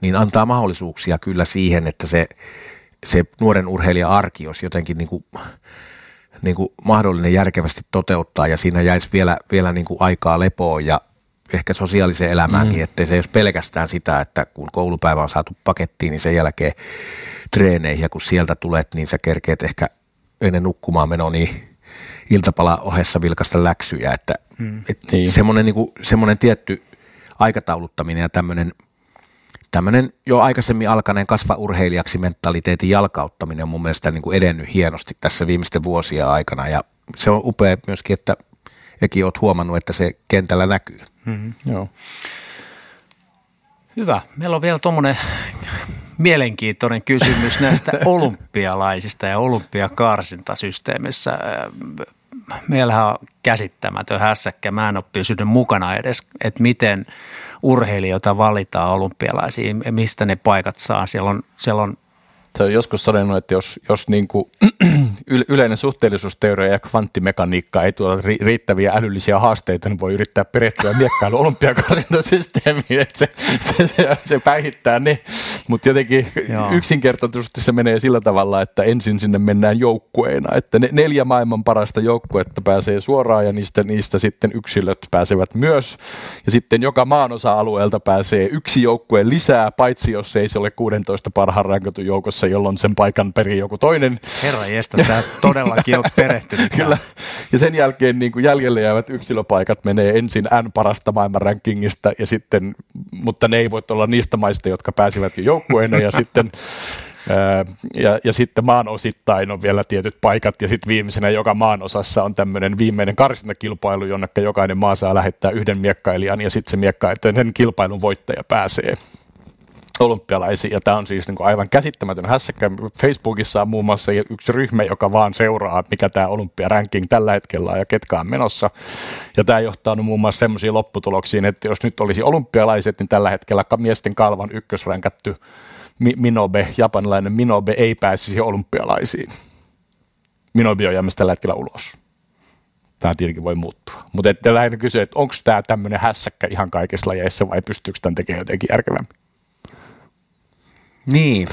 niin antaa mahdollisuuksia kyllä siihen, että se, se nuoren urheilijan arki olisi jotenkin niin kuin, niin kuin mahdollinen järkevästi toteuttaa ja siinä jäisi vielä, vielä niin kuin aikaa lepoon ja ehkä sosiaaliseen elämäänkin, mm. ettei se jos pelkästään sitä, että kun koulupäivä on saatu pakettiin, niin sen jälkeen treeneihin ja kun sieltä tulet, niin sä kerkeet ehkä ennen nukkumaan meno niin iltapala ohessa vilkasta läksyjä, että mm. et niin. semmoinen, niin kuin, semmoinen tietty aikatauluttaminen ja tämmöinen tämmöinen jo aikaisemmin alkaneen kasva urheilijaksi mentaliteetin jalkauttaminen on mun mielestä niin kuin edennyt hienosti tässä viimeisten vuosien aikana ja se on upea myöskin, että Ekin olet huomannut, että se kentällä näkyy. Mm-hmm. Joo. Hyvä. Meillä on vielä tuommoinen mielenkiintoinen kysymys näistä olympialaisista ja olympiakarsintasysteemissä. Meillähän on käsittämätön hässäkkä. Mä en ole pysynyt mukana edes, että miten urheilijoita valitaan olympialaisiin, mistä ne paikat saa. Siellä on, siellä on se on joskus todennut, että jos, jos niin kuin yleinen suhteellisuusteoria ja kvanttimekaniikka ei tuota riittäviä älyllisiä haasteita, niin voi yrittää perehtyä miekkailu olympiakarsintasysteemiin, että se, se, se, se päihittää ne. Mutta jotenkin Joo. yksinkertaisesti se menee sillä tavalla, että ensin sinne mennään joukkueena, että ne neljä maailman parasta joukkuetta pääsee suoraan ja niistä, niistä sitten yksilöt pääsevät myös. Ja sitten joka maanosa-alueelta pääsee yksi joukkue lisää, paitsi jos ei se ole 16 parhaan rankatun joukossa, jolloin sen paikan perii joku toinen. Herra jestä, sä todellakin olet perehtynyt. Kyllä. Ja sen jälkeen niin kuin jäljelle jäävät yksilöpaikat menee ensin N parasta maailman rankingista, ja sitten, mutta ne ei voi olla niistä maista, jotka pääsivät jo joukkueena, ja sitten ja, ja sitten maan osittain on vielä tietyt paikat ja sitten viimeisenä joka maan osassa on tämmöinen viimeinen karsintakilpailu, jonne jokainen maa saa lähettää yhden miekkailijan ja sitten se miekkailijan kilpailun voittaja pääsee olympialaisiin. Ja tämä on siis niin kuin aivan käsittämätön hässäkkä. Facebookissa on muun muassa yksi ryhmä, joka vaan seuraa, mikä tämä olympiaranking tällä hetkellä on ja ketkä on menossa. Ja tämä johtaa muun muassa sellaisiin lopputuloksiin, että jos nyt olisi olympialaiset, niin tällä hetkellä miesten kalvan ykkösränkätty Minobe, japanilainen Minobe ei pääsisi olympialaisiin. Minobe on jäämässä tällä hetkellä ulos. Tämä tietenkin voi muuttua. Mutta lähinnä kysyä, että onko tämä tämmöinen hässäkkä ihan kaikissa lajeissa vai pystyykö tämän tekemään jotenkin järkevämmin? Niin.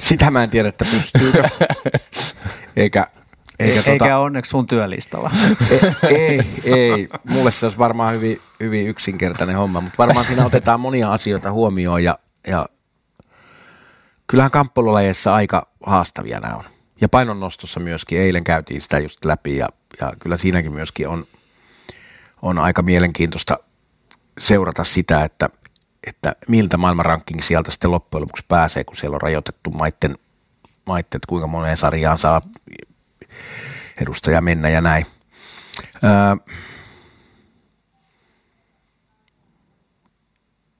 Sitä mä en tiedä, että pystyykö. Eikä, eikä, eikä tota, onneksi sun työlistalla. ei, ei, ei. Mulle se olisi varmaan hyvin, hyvin yksinkertainen homma, mutta varmaan siinä otetaan monia asioita huomioon ja, ja kyllähän kamppailulajeissa aika haastavia nämä on. Ja painonnostossa myöskin, eilen käytiin sitä just läpi ja, ja kyllä siinäkin myöskin on, on aika mielenkiintoista seurata sitä, että, että miltä maailmanranking sieltä sitten loppujen lopuksi pääsee, kun siellä on rajoitettu maitten, maitten että kuinka moneen sarjaan saa edustaja mennä ja näin. Öö,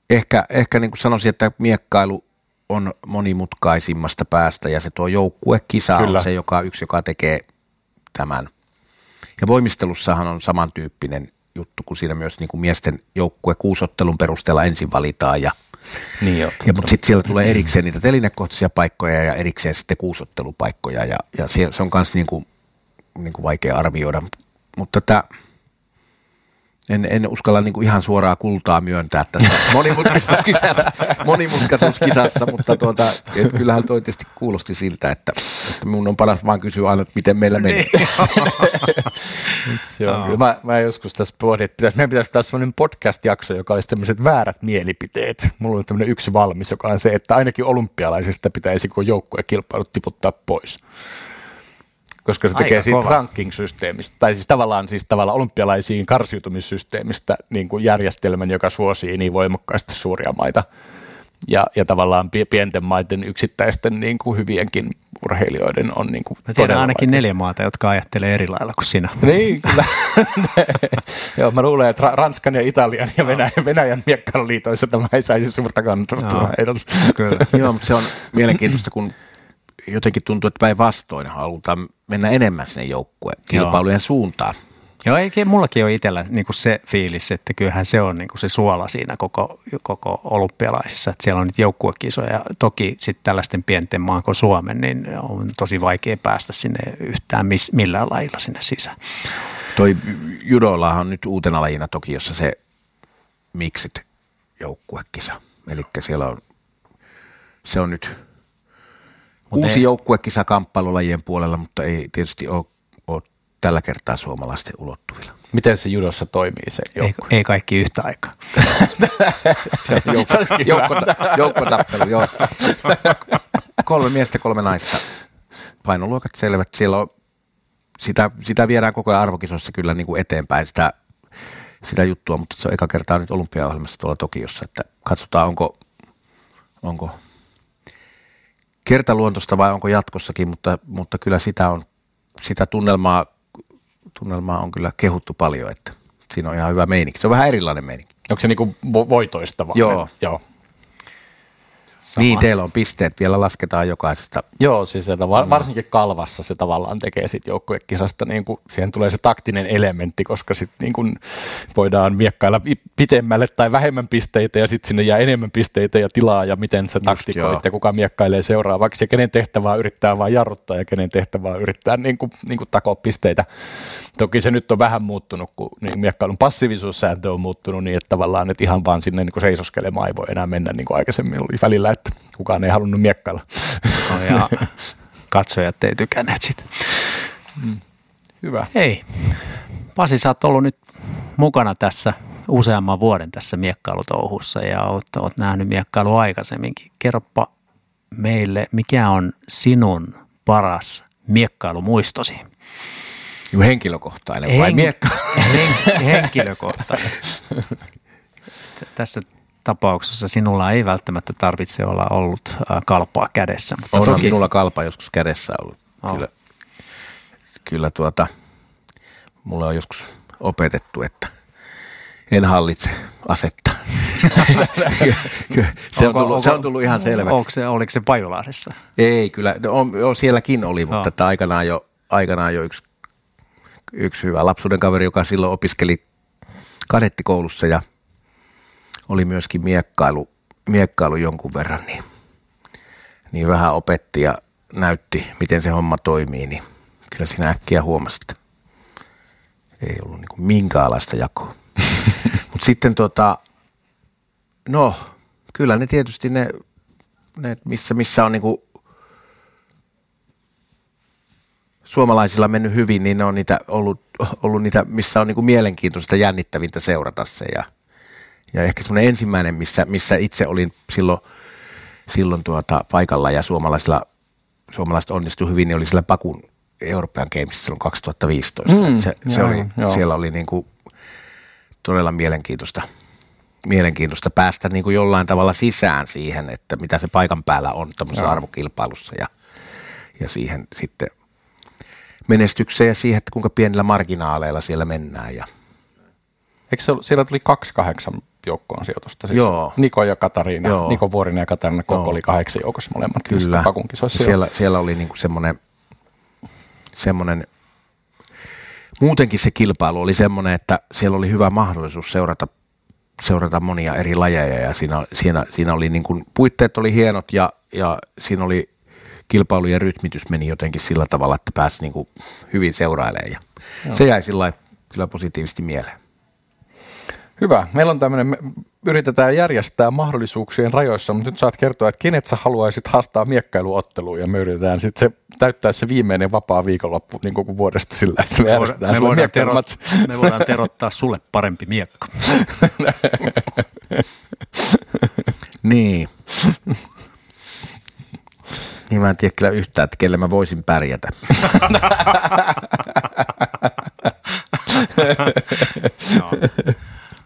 ehkä ehkä niin kuin sanoisin, että miekkailu on monimutkaisimmasta päästä ja se tuo joukkuekisa Kyllä. on se joka, yksi, joka tekee tämän. Ja voimistelussahan on samantyyppinen juttu, kun siinä myös niin kuin miesten joukkue kuusottelun perusteella ensin valitaan ja niin jo, ja, mutta sitten siellä tulee erikseen niitä telinekohtaisia paikkoja ja erikseen sitten kuusottelupaikkoja ja, ja se, se on myös niin kuin, niin kuin vaikea arvioida. Mutta tämä en, en uskalla niin kuin ihan suoraa kultaa myöntää tässä monimutkaisuuskisassa, monimutkaisuuskisassa mutta tuota, et kyllähän toi tietysti kuulosti siltä, että, että mun on paras vaan kysyä aina, että miten meillä menee. Joo, mä, mä joskus tässä pohdin, että pitäisi, meidän pitäisi tässä sellainen podcast-jakso, joka olisi tämmöiset väärät mielipiteet. Mulla on tämmöinen yksi valmis, joka on se, että ainakin olympialaisista pitäisi kun joukkuekilpailut tiputtaa pois koska se Aika tekee siitä ranking-systeemistä, tai siis tavallaan, siis tavallaan olympialaisiin karsiutumissysteemistä niin kuin järjestelmän, joka suosii niin voimakkaasti suuria maita ja, ja tavallaan pienten maiden yksittäisten niin kuin hyvienkin urheilijoiden on niin kuin Mä tiedän ainakin vaikea. neljä maata, jotka ajattelee eri lailla kuin sinä. Niin, kyllä. Joo, mä luulen, että Ra- Ranskan ja Italian ja Venäjän, Venäjän miekkailuliitoissa tämä ei saisi suurta kannatusta. Joo. Kyllä. Joo, mutta se on mielenkiintoista, kun jotenkin tuntuu, että päinvastoin halutaan mennä enemmän sinne joukkueen kilpailujen suuntaan. Joo, eikä mullakin ole itsellä niin kuin se fiilis, että kyllähän se on niin kuin se suola siinä koko, koko olympialaisissa, että siellä on nyt joukkuekisoja. Toki sitten tällaisten pienten maan kuin Suomen, niin on tosi vaikea päästä sinne yhtään miss, millään lajilla sinne sisään. Toi judoillahan on nyt uutena lajina Tokiossa se miksit joukkuekisa. Eli siellä on, se on nyt Mut uusi ei- joukkuekisa kamppailulajien puolella, mutta ei tietysti ole, ole tällä kertaa suomalaisten ulottuvilla. Miten se judossa toimii se Ei, joukkue? ei kaikki yhtä aikaa. Se on joukko, joukkota, joukkotappelu, joo. Kolme miestä, kolme naista. Painoluokat selvät. Siellä on, sitä, sitä viedään koko ajan arvokisossa kyllä niin kuin eteenpäin sitä, sitä juttua, mutta se on eka kertaa nyt olympiaohjelmassa tuolla Tokiossa, että katsotaan onko, onko kertaluontoista vai onko jatkossakin, mutta, mutta kyllä sitä on, sitä tunnelmaa, tunnelmaa on kyllä kehuttu paljon, että siinä on ihan hyvä meininki. Se on vähän erilainen meininki. Onko se niinku vo- voitoista vaan? Joo. Joo. Sama. Niin, teillä on pisteet, vielä lasketaan jokaisesta. Joo, siis että var, varsinkin kalvassa se tavallaan tekee sit joukkuekisasta, niin kuin, siihen tulee se taktinen elementti, koska sitten niin kuin voidaan miekkailla pi- pitemmälle tai vähemmän pisteitä ja sitten sinne jää enemmän pisteitä ja tilaa ja miten joo. taktikoit ja kuka miekkailee seuraavaksi ja kenen tehtävää yrittää vaan jarruttaa ja kenen tehtävää yrittää niin kuin, niin kuin takoa pisteitä. Toki se nyt on vähän muuttunut, kun niin miekkailun passiivisuussääntö on muuttunut niin, että tavallaan että ihan vaan sinne niin seisoskelemaan ei voi enää mennä niin kuin aikaisemmin oli välillä, että kukaan ei halunnut miekkailla. No, ja katsojat ei tykänneet sitä. Hyvä. Hei, Pasi, sä oot ollut nyt mukana tässä useamman vuoden tässä miekkailutouhussa ja oot, oot nähnyt miekkailu aikaisemminkin. Kerropa meille, mikä on sinun paras miekkailumuistosi? Juu, henkilökohtainen vai Hen- miekka? Hen- henkilökohtainen. Tässä tapauksessa sinulla ei välttämättä tarvitse olla ollut kalpaa kädessä. Mutta On toki, minulla kalpa joskus kädessä ollut. On. Kyllä, kyllä tuota, mulle on joskus opetettu, että en hallitse asetta. Se, on Onko- tullut, se on tullut ihan selväksi. Onko se, oliko se Pajulahdessa? Ei, kyllä. No, on, on, sielläkin oli, mutta Joo. että aikanaan jo, aikanaan jo yksi, yksi hyvä lapsuuden kaveri, joka silloin opiskeli kadettikoulussa ja oli myöskin miekkailu, miekkailu jonkun verran, niin, niin vähän opetti ja näytti, miten se homma toimii, niin kyllä siinä äkkiä huomasi, että ei ollut niin minkäänlaista jakoa. Mutta sitten tota, no, kyllä ne tietysti ne, ne missä, missä on niinku suomalaisilla mennyt hyvin, niin ne on niitä ollut, ollut niitä, missä on niinku mielenkiintoista ja jännittävintä seurata se. Ja, ja ehkä semmoinen ensimmäinen, missä, missä itse olin silloin, silloin tuota paikalla ja suomalaisilla, suomalaiset onnistui hyvin, niin oli sillä Pakun European Games silloin 2015. Mm, se, se joo, oli, joo. siellä oli niinku todella mielenkiintoista, mielenkiintoista päästä niin kuin jollain tavalla sisään siihen, että mitä se paikan päällä on tämmöisessä Joo. arvokilpailussa ja, ja siihen sitten menestykseen ja siihen, että kuinka pienillä marginaaleilla siellä mennään. Ja, Eikö se, siellä tuli kaksi kahdeksan joukkoon sijoitusta? Siis Joo. Niko ja Katariina, Joo. Niko Vuorinen ja Katariina Koko Joo. oli kahdeksan joukossa molemmat. Kyllä. Siellä, siellä oli niin kuin semmoinen, semmoinen, muutenkin se kilpailu oli semmoinen, että siellä oli hyvä mahdollisuus seurata, seurata monia eri lajeja ja siinä, siinä, siinä oli niin kuin, puitteet oli hienot ja, ja siinä oli kilpailujen rytmitys meni jotenkin sillä tavalla, että pääsi niin kuin hyvin seurailemaan ja se jäi sillä kyllä positiivisesti mieleen. Hyvä. Meillä on tämmöinen, me yritetään järjestää mahdollisuuksien rajoissa, mutta nyt saat kertoa, että kenet sä haluaisit haastaa miekkailuotteluun ja me yritetään sitten se, täyttää se viimeinen vapaa viikonloppu niin koko vuodesta sillä, että me järjestetään me, sulle voidaan miekkailumatsi. terot, me voidaan terottaa sulle parempi miekka. Niin. niin mä en tiedä kyllä yhtään, että kelle mä voisin pärjätä.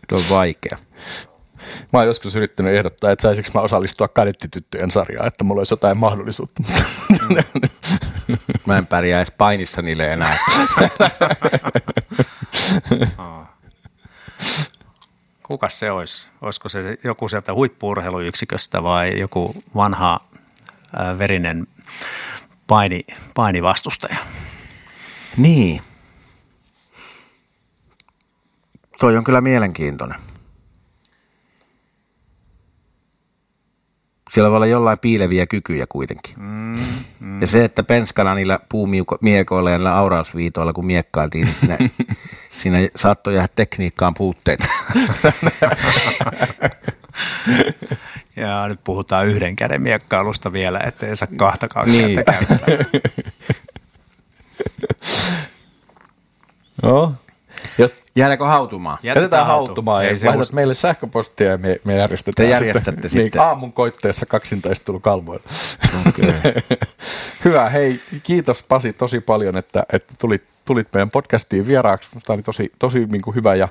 Tuo on vaikea. Mä oon joskus yrittänyt ehdottaa, että saisinko mä osallistua kadettityttöjen sarjaan, että mulla olisi jotain mahdollisuutta. Mä en pärjää edes painissa niille enää. Kuka se olisi? Olisiko se joku sieltä huippuurheiluyksiköstä vai joku vanha verinen paini, painivastustaja? Niin. Toi on kyllä mielenkiintoinen. Siellä voi olla jollain piileviä kykyjä kuitenkin. Mm, mm. Ja se, että penskana niillä puumiekoilla ja niillä aurausviitoilla, kun miekkailtiin, niin siinä, siinä saattoi jäädä tekniikkaan puutteita. ja nyt puhutaan yhden käden miekkailusta vielä, ettei saa kahta kautta niin. no, jos Jäädäänkö hautumaan? Jätetään, Jätetään hautumaan ja laitat meille sähköpostia ja me, me järjestetään Te järjestätte sitten. sitten. Niin, aamun koitteessa kaksintaistelu kalvoilla. Okay. Hyvä, hei kiitos Pasi tosi paljon, että, että tulit, tulit meidän podcastiin vieraaksi. Tämä oli tosi, tosi niin kuin hyvä ja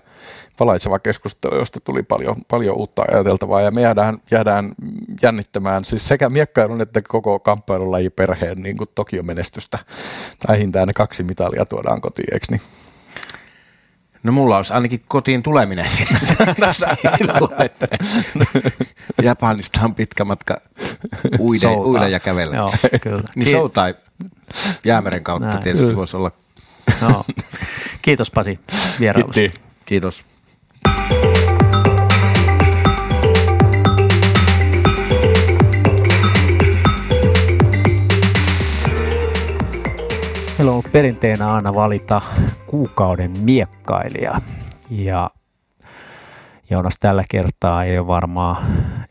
valaitseva keskustelu, josta tuli paljon, paljon uutta ajateltavaa ja me jäädään, jäädään jännittämään siis sekä miekkailun että koko kamppailulajiperheen niin kuin Tokion menestystä. Vähintään ne kaksi mitalia tuodaan kotiin, eikö niin? No mulla olisi ainakin kotiin tuleminen siis. Japanista on pitkä matka uide, uida ja kävellä. Joo, kyllä. niin Kiit- Soutai jäämeren kautta Näin. tietysti voisi olla. No. Kiitos Pasi vierailusta. Kiitos. Meillä on ollut perinteenä aina valita kuukauden miekkailija. Ja Joonas tällä kertaa ei ole varmaan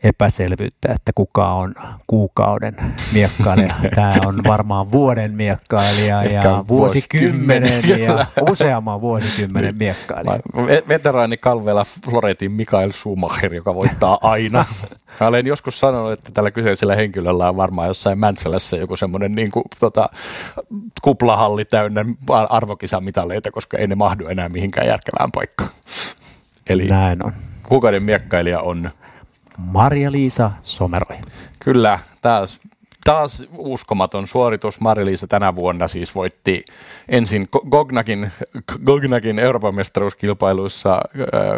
epäselvyyttä, että kuka on kuukauden miekkailija. Tämä on varmaan vuoden miekkailija ja vuosikymmenen ja useamman vuosikymmenen miekkailija. Veteraani Kalvela Floretin Mikael Schumacher, joka voittaa aina. Mä olen joskus sanonut, että tällä kyseisellä henkilöllä on varmaan jossain Mäntsälässä joku semmoinen niin kuin, tota, kuplahalli täynnä arvokisamitaleita, koska ei ne mahdu enää mihinkään järkevään paikkaan. Eli Näin on. Kuukauden miekkailija on Maria-Liisa Someroi. Kyllä, taas, taas uskomaton suoritus. Maria-Liisa tänä vuonna siis voitti ensin Gognakin, Gognakin Euroopan mestaruuskilpailuissa äh,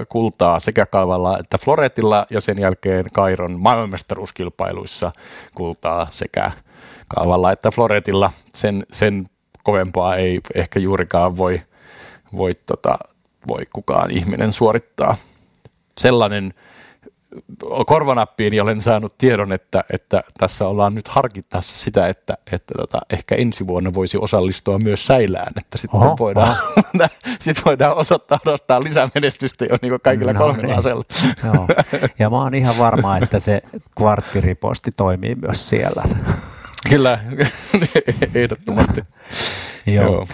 kultaa sekä Kalvalla että Floretilla ja sen jälkeen Kairon maailmanmestaruuskilpailuissa kultaa sekä Kalvalla että Floretilla. Sen, sen kovempaa ei ehkä juurikaan voi, voi tota, voi kukaan ihminen suorittaa. Sellainen korvanappiin olen saanut tiedon, että, että tässä ollaan nyt harkittassa sitä, että, että tota, ehkä ensi vuonna voisi osallistua myös säilään, että sitten oho, voidaan, oho. sit voidaan osoittaa odottaa lisämenestystä jo niin kaikilla no, kolmella niin. asella. Joo. Ja mä oon ihan varma, että se kvarttiriposti toimii myös siellä. Kyllä, ehdottomasti. Joo. Joo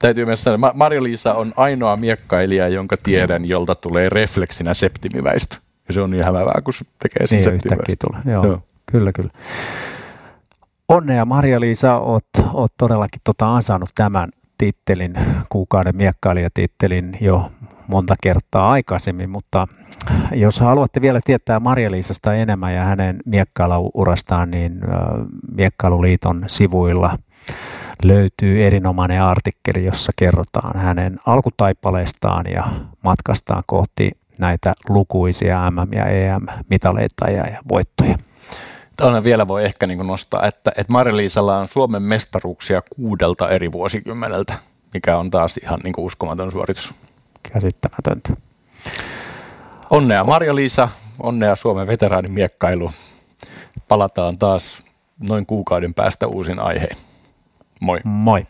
täytyy myös sanoa, Marja-Liisa on ainoa miekkailija, jonka tiedän, jolta tulee refleksinä septimiväistö. Ja se on niin hämävää, kun se tekee sen niin. Tulee. Joo, Joo. Kyllä, kyllä. Onnea Marja-Liisa, oot, oot todellakin tota ansainnut tämän tittelin, kuukauden miekkailijatittelin jo monta kertaa aikaisemmin, mutta jos haluatte vielä tietää Marja-Liisasta enemmän ja hänen miekkailuurastaan, niin Miekkailuliiton sivuilla – löytyy erinomainen artikkeli, jossa kerrotaan hänen alkutaipaleestaan ja matkastaan kohti näitä lukuisia MM- ja EM-mitaleita ja voittoja. Tuonne vielä voi ehkä niin nostaa, että, että Marja-Liisalla on Suomen mestaruuksia kuudelta eri vuosikymmeneltä, mikä on taas ihan niin uskomaton suoritus. Käsittämätöntä. Onnea Marja-Liisa, onnea Suomen veteraanimiekkailu. Palataan taas noin kuukauden päästä uusin aiheen. Moi. Moi.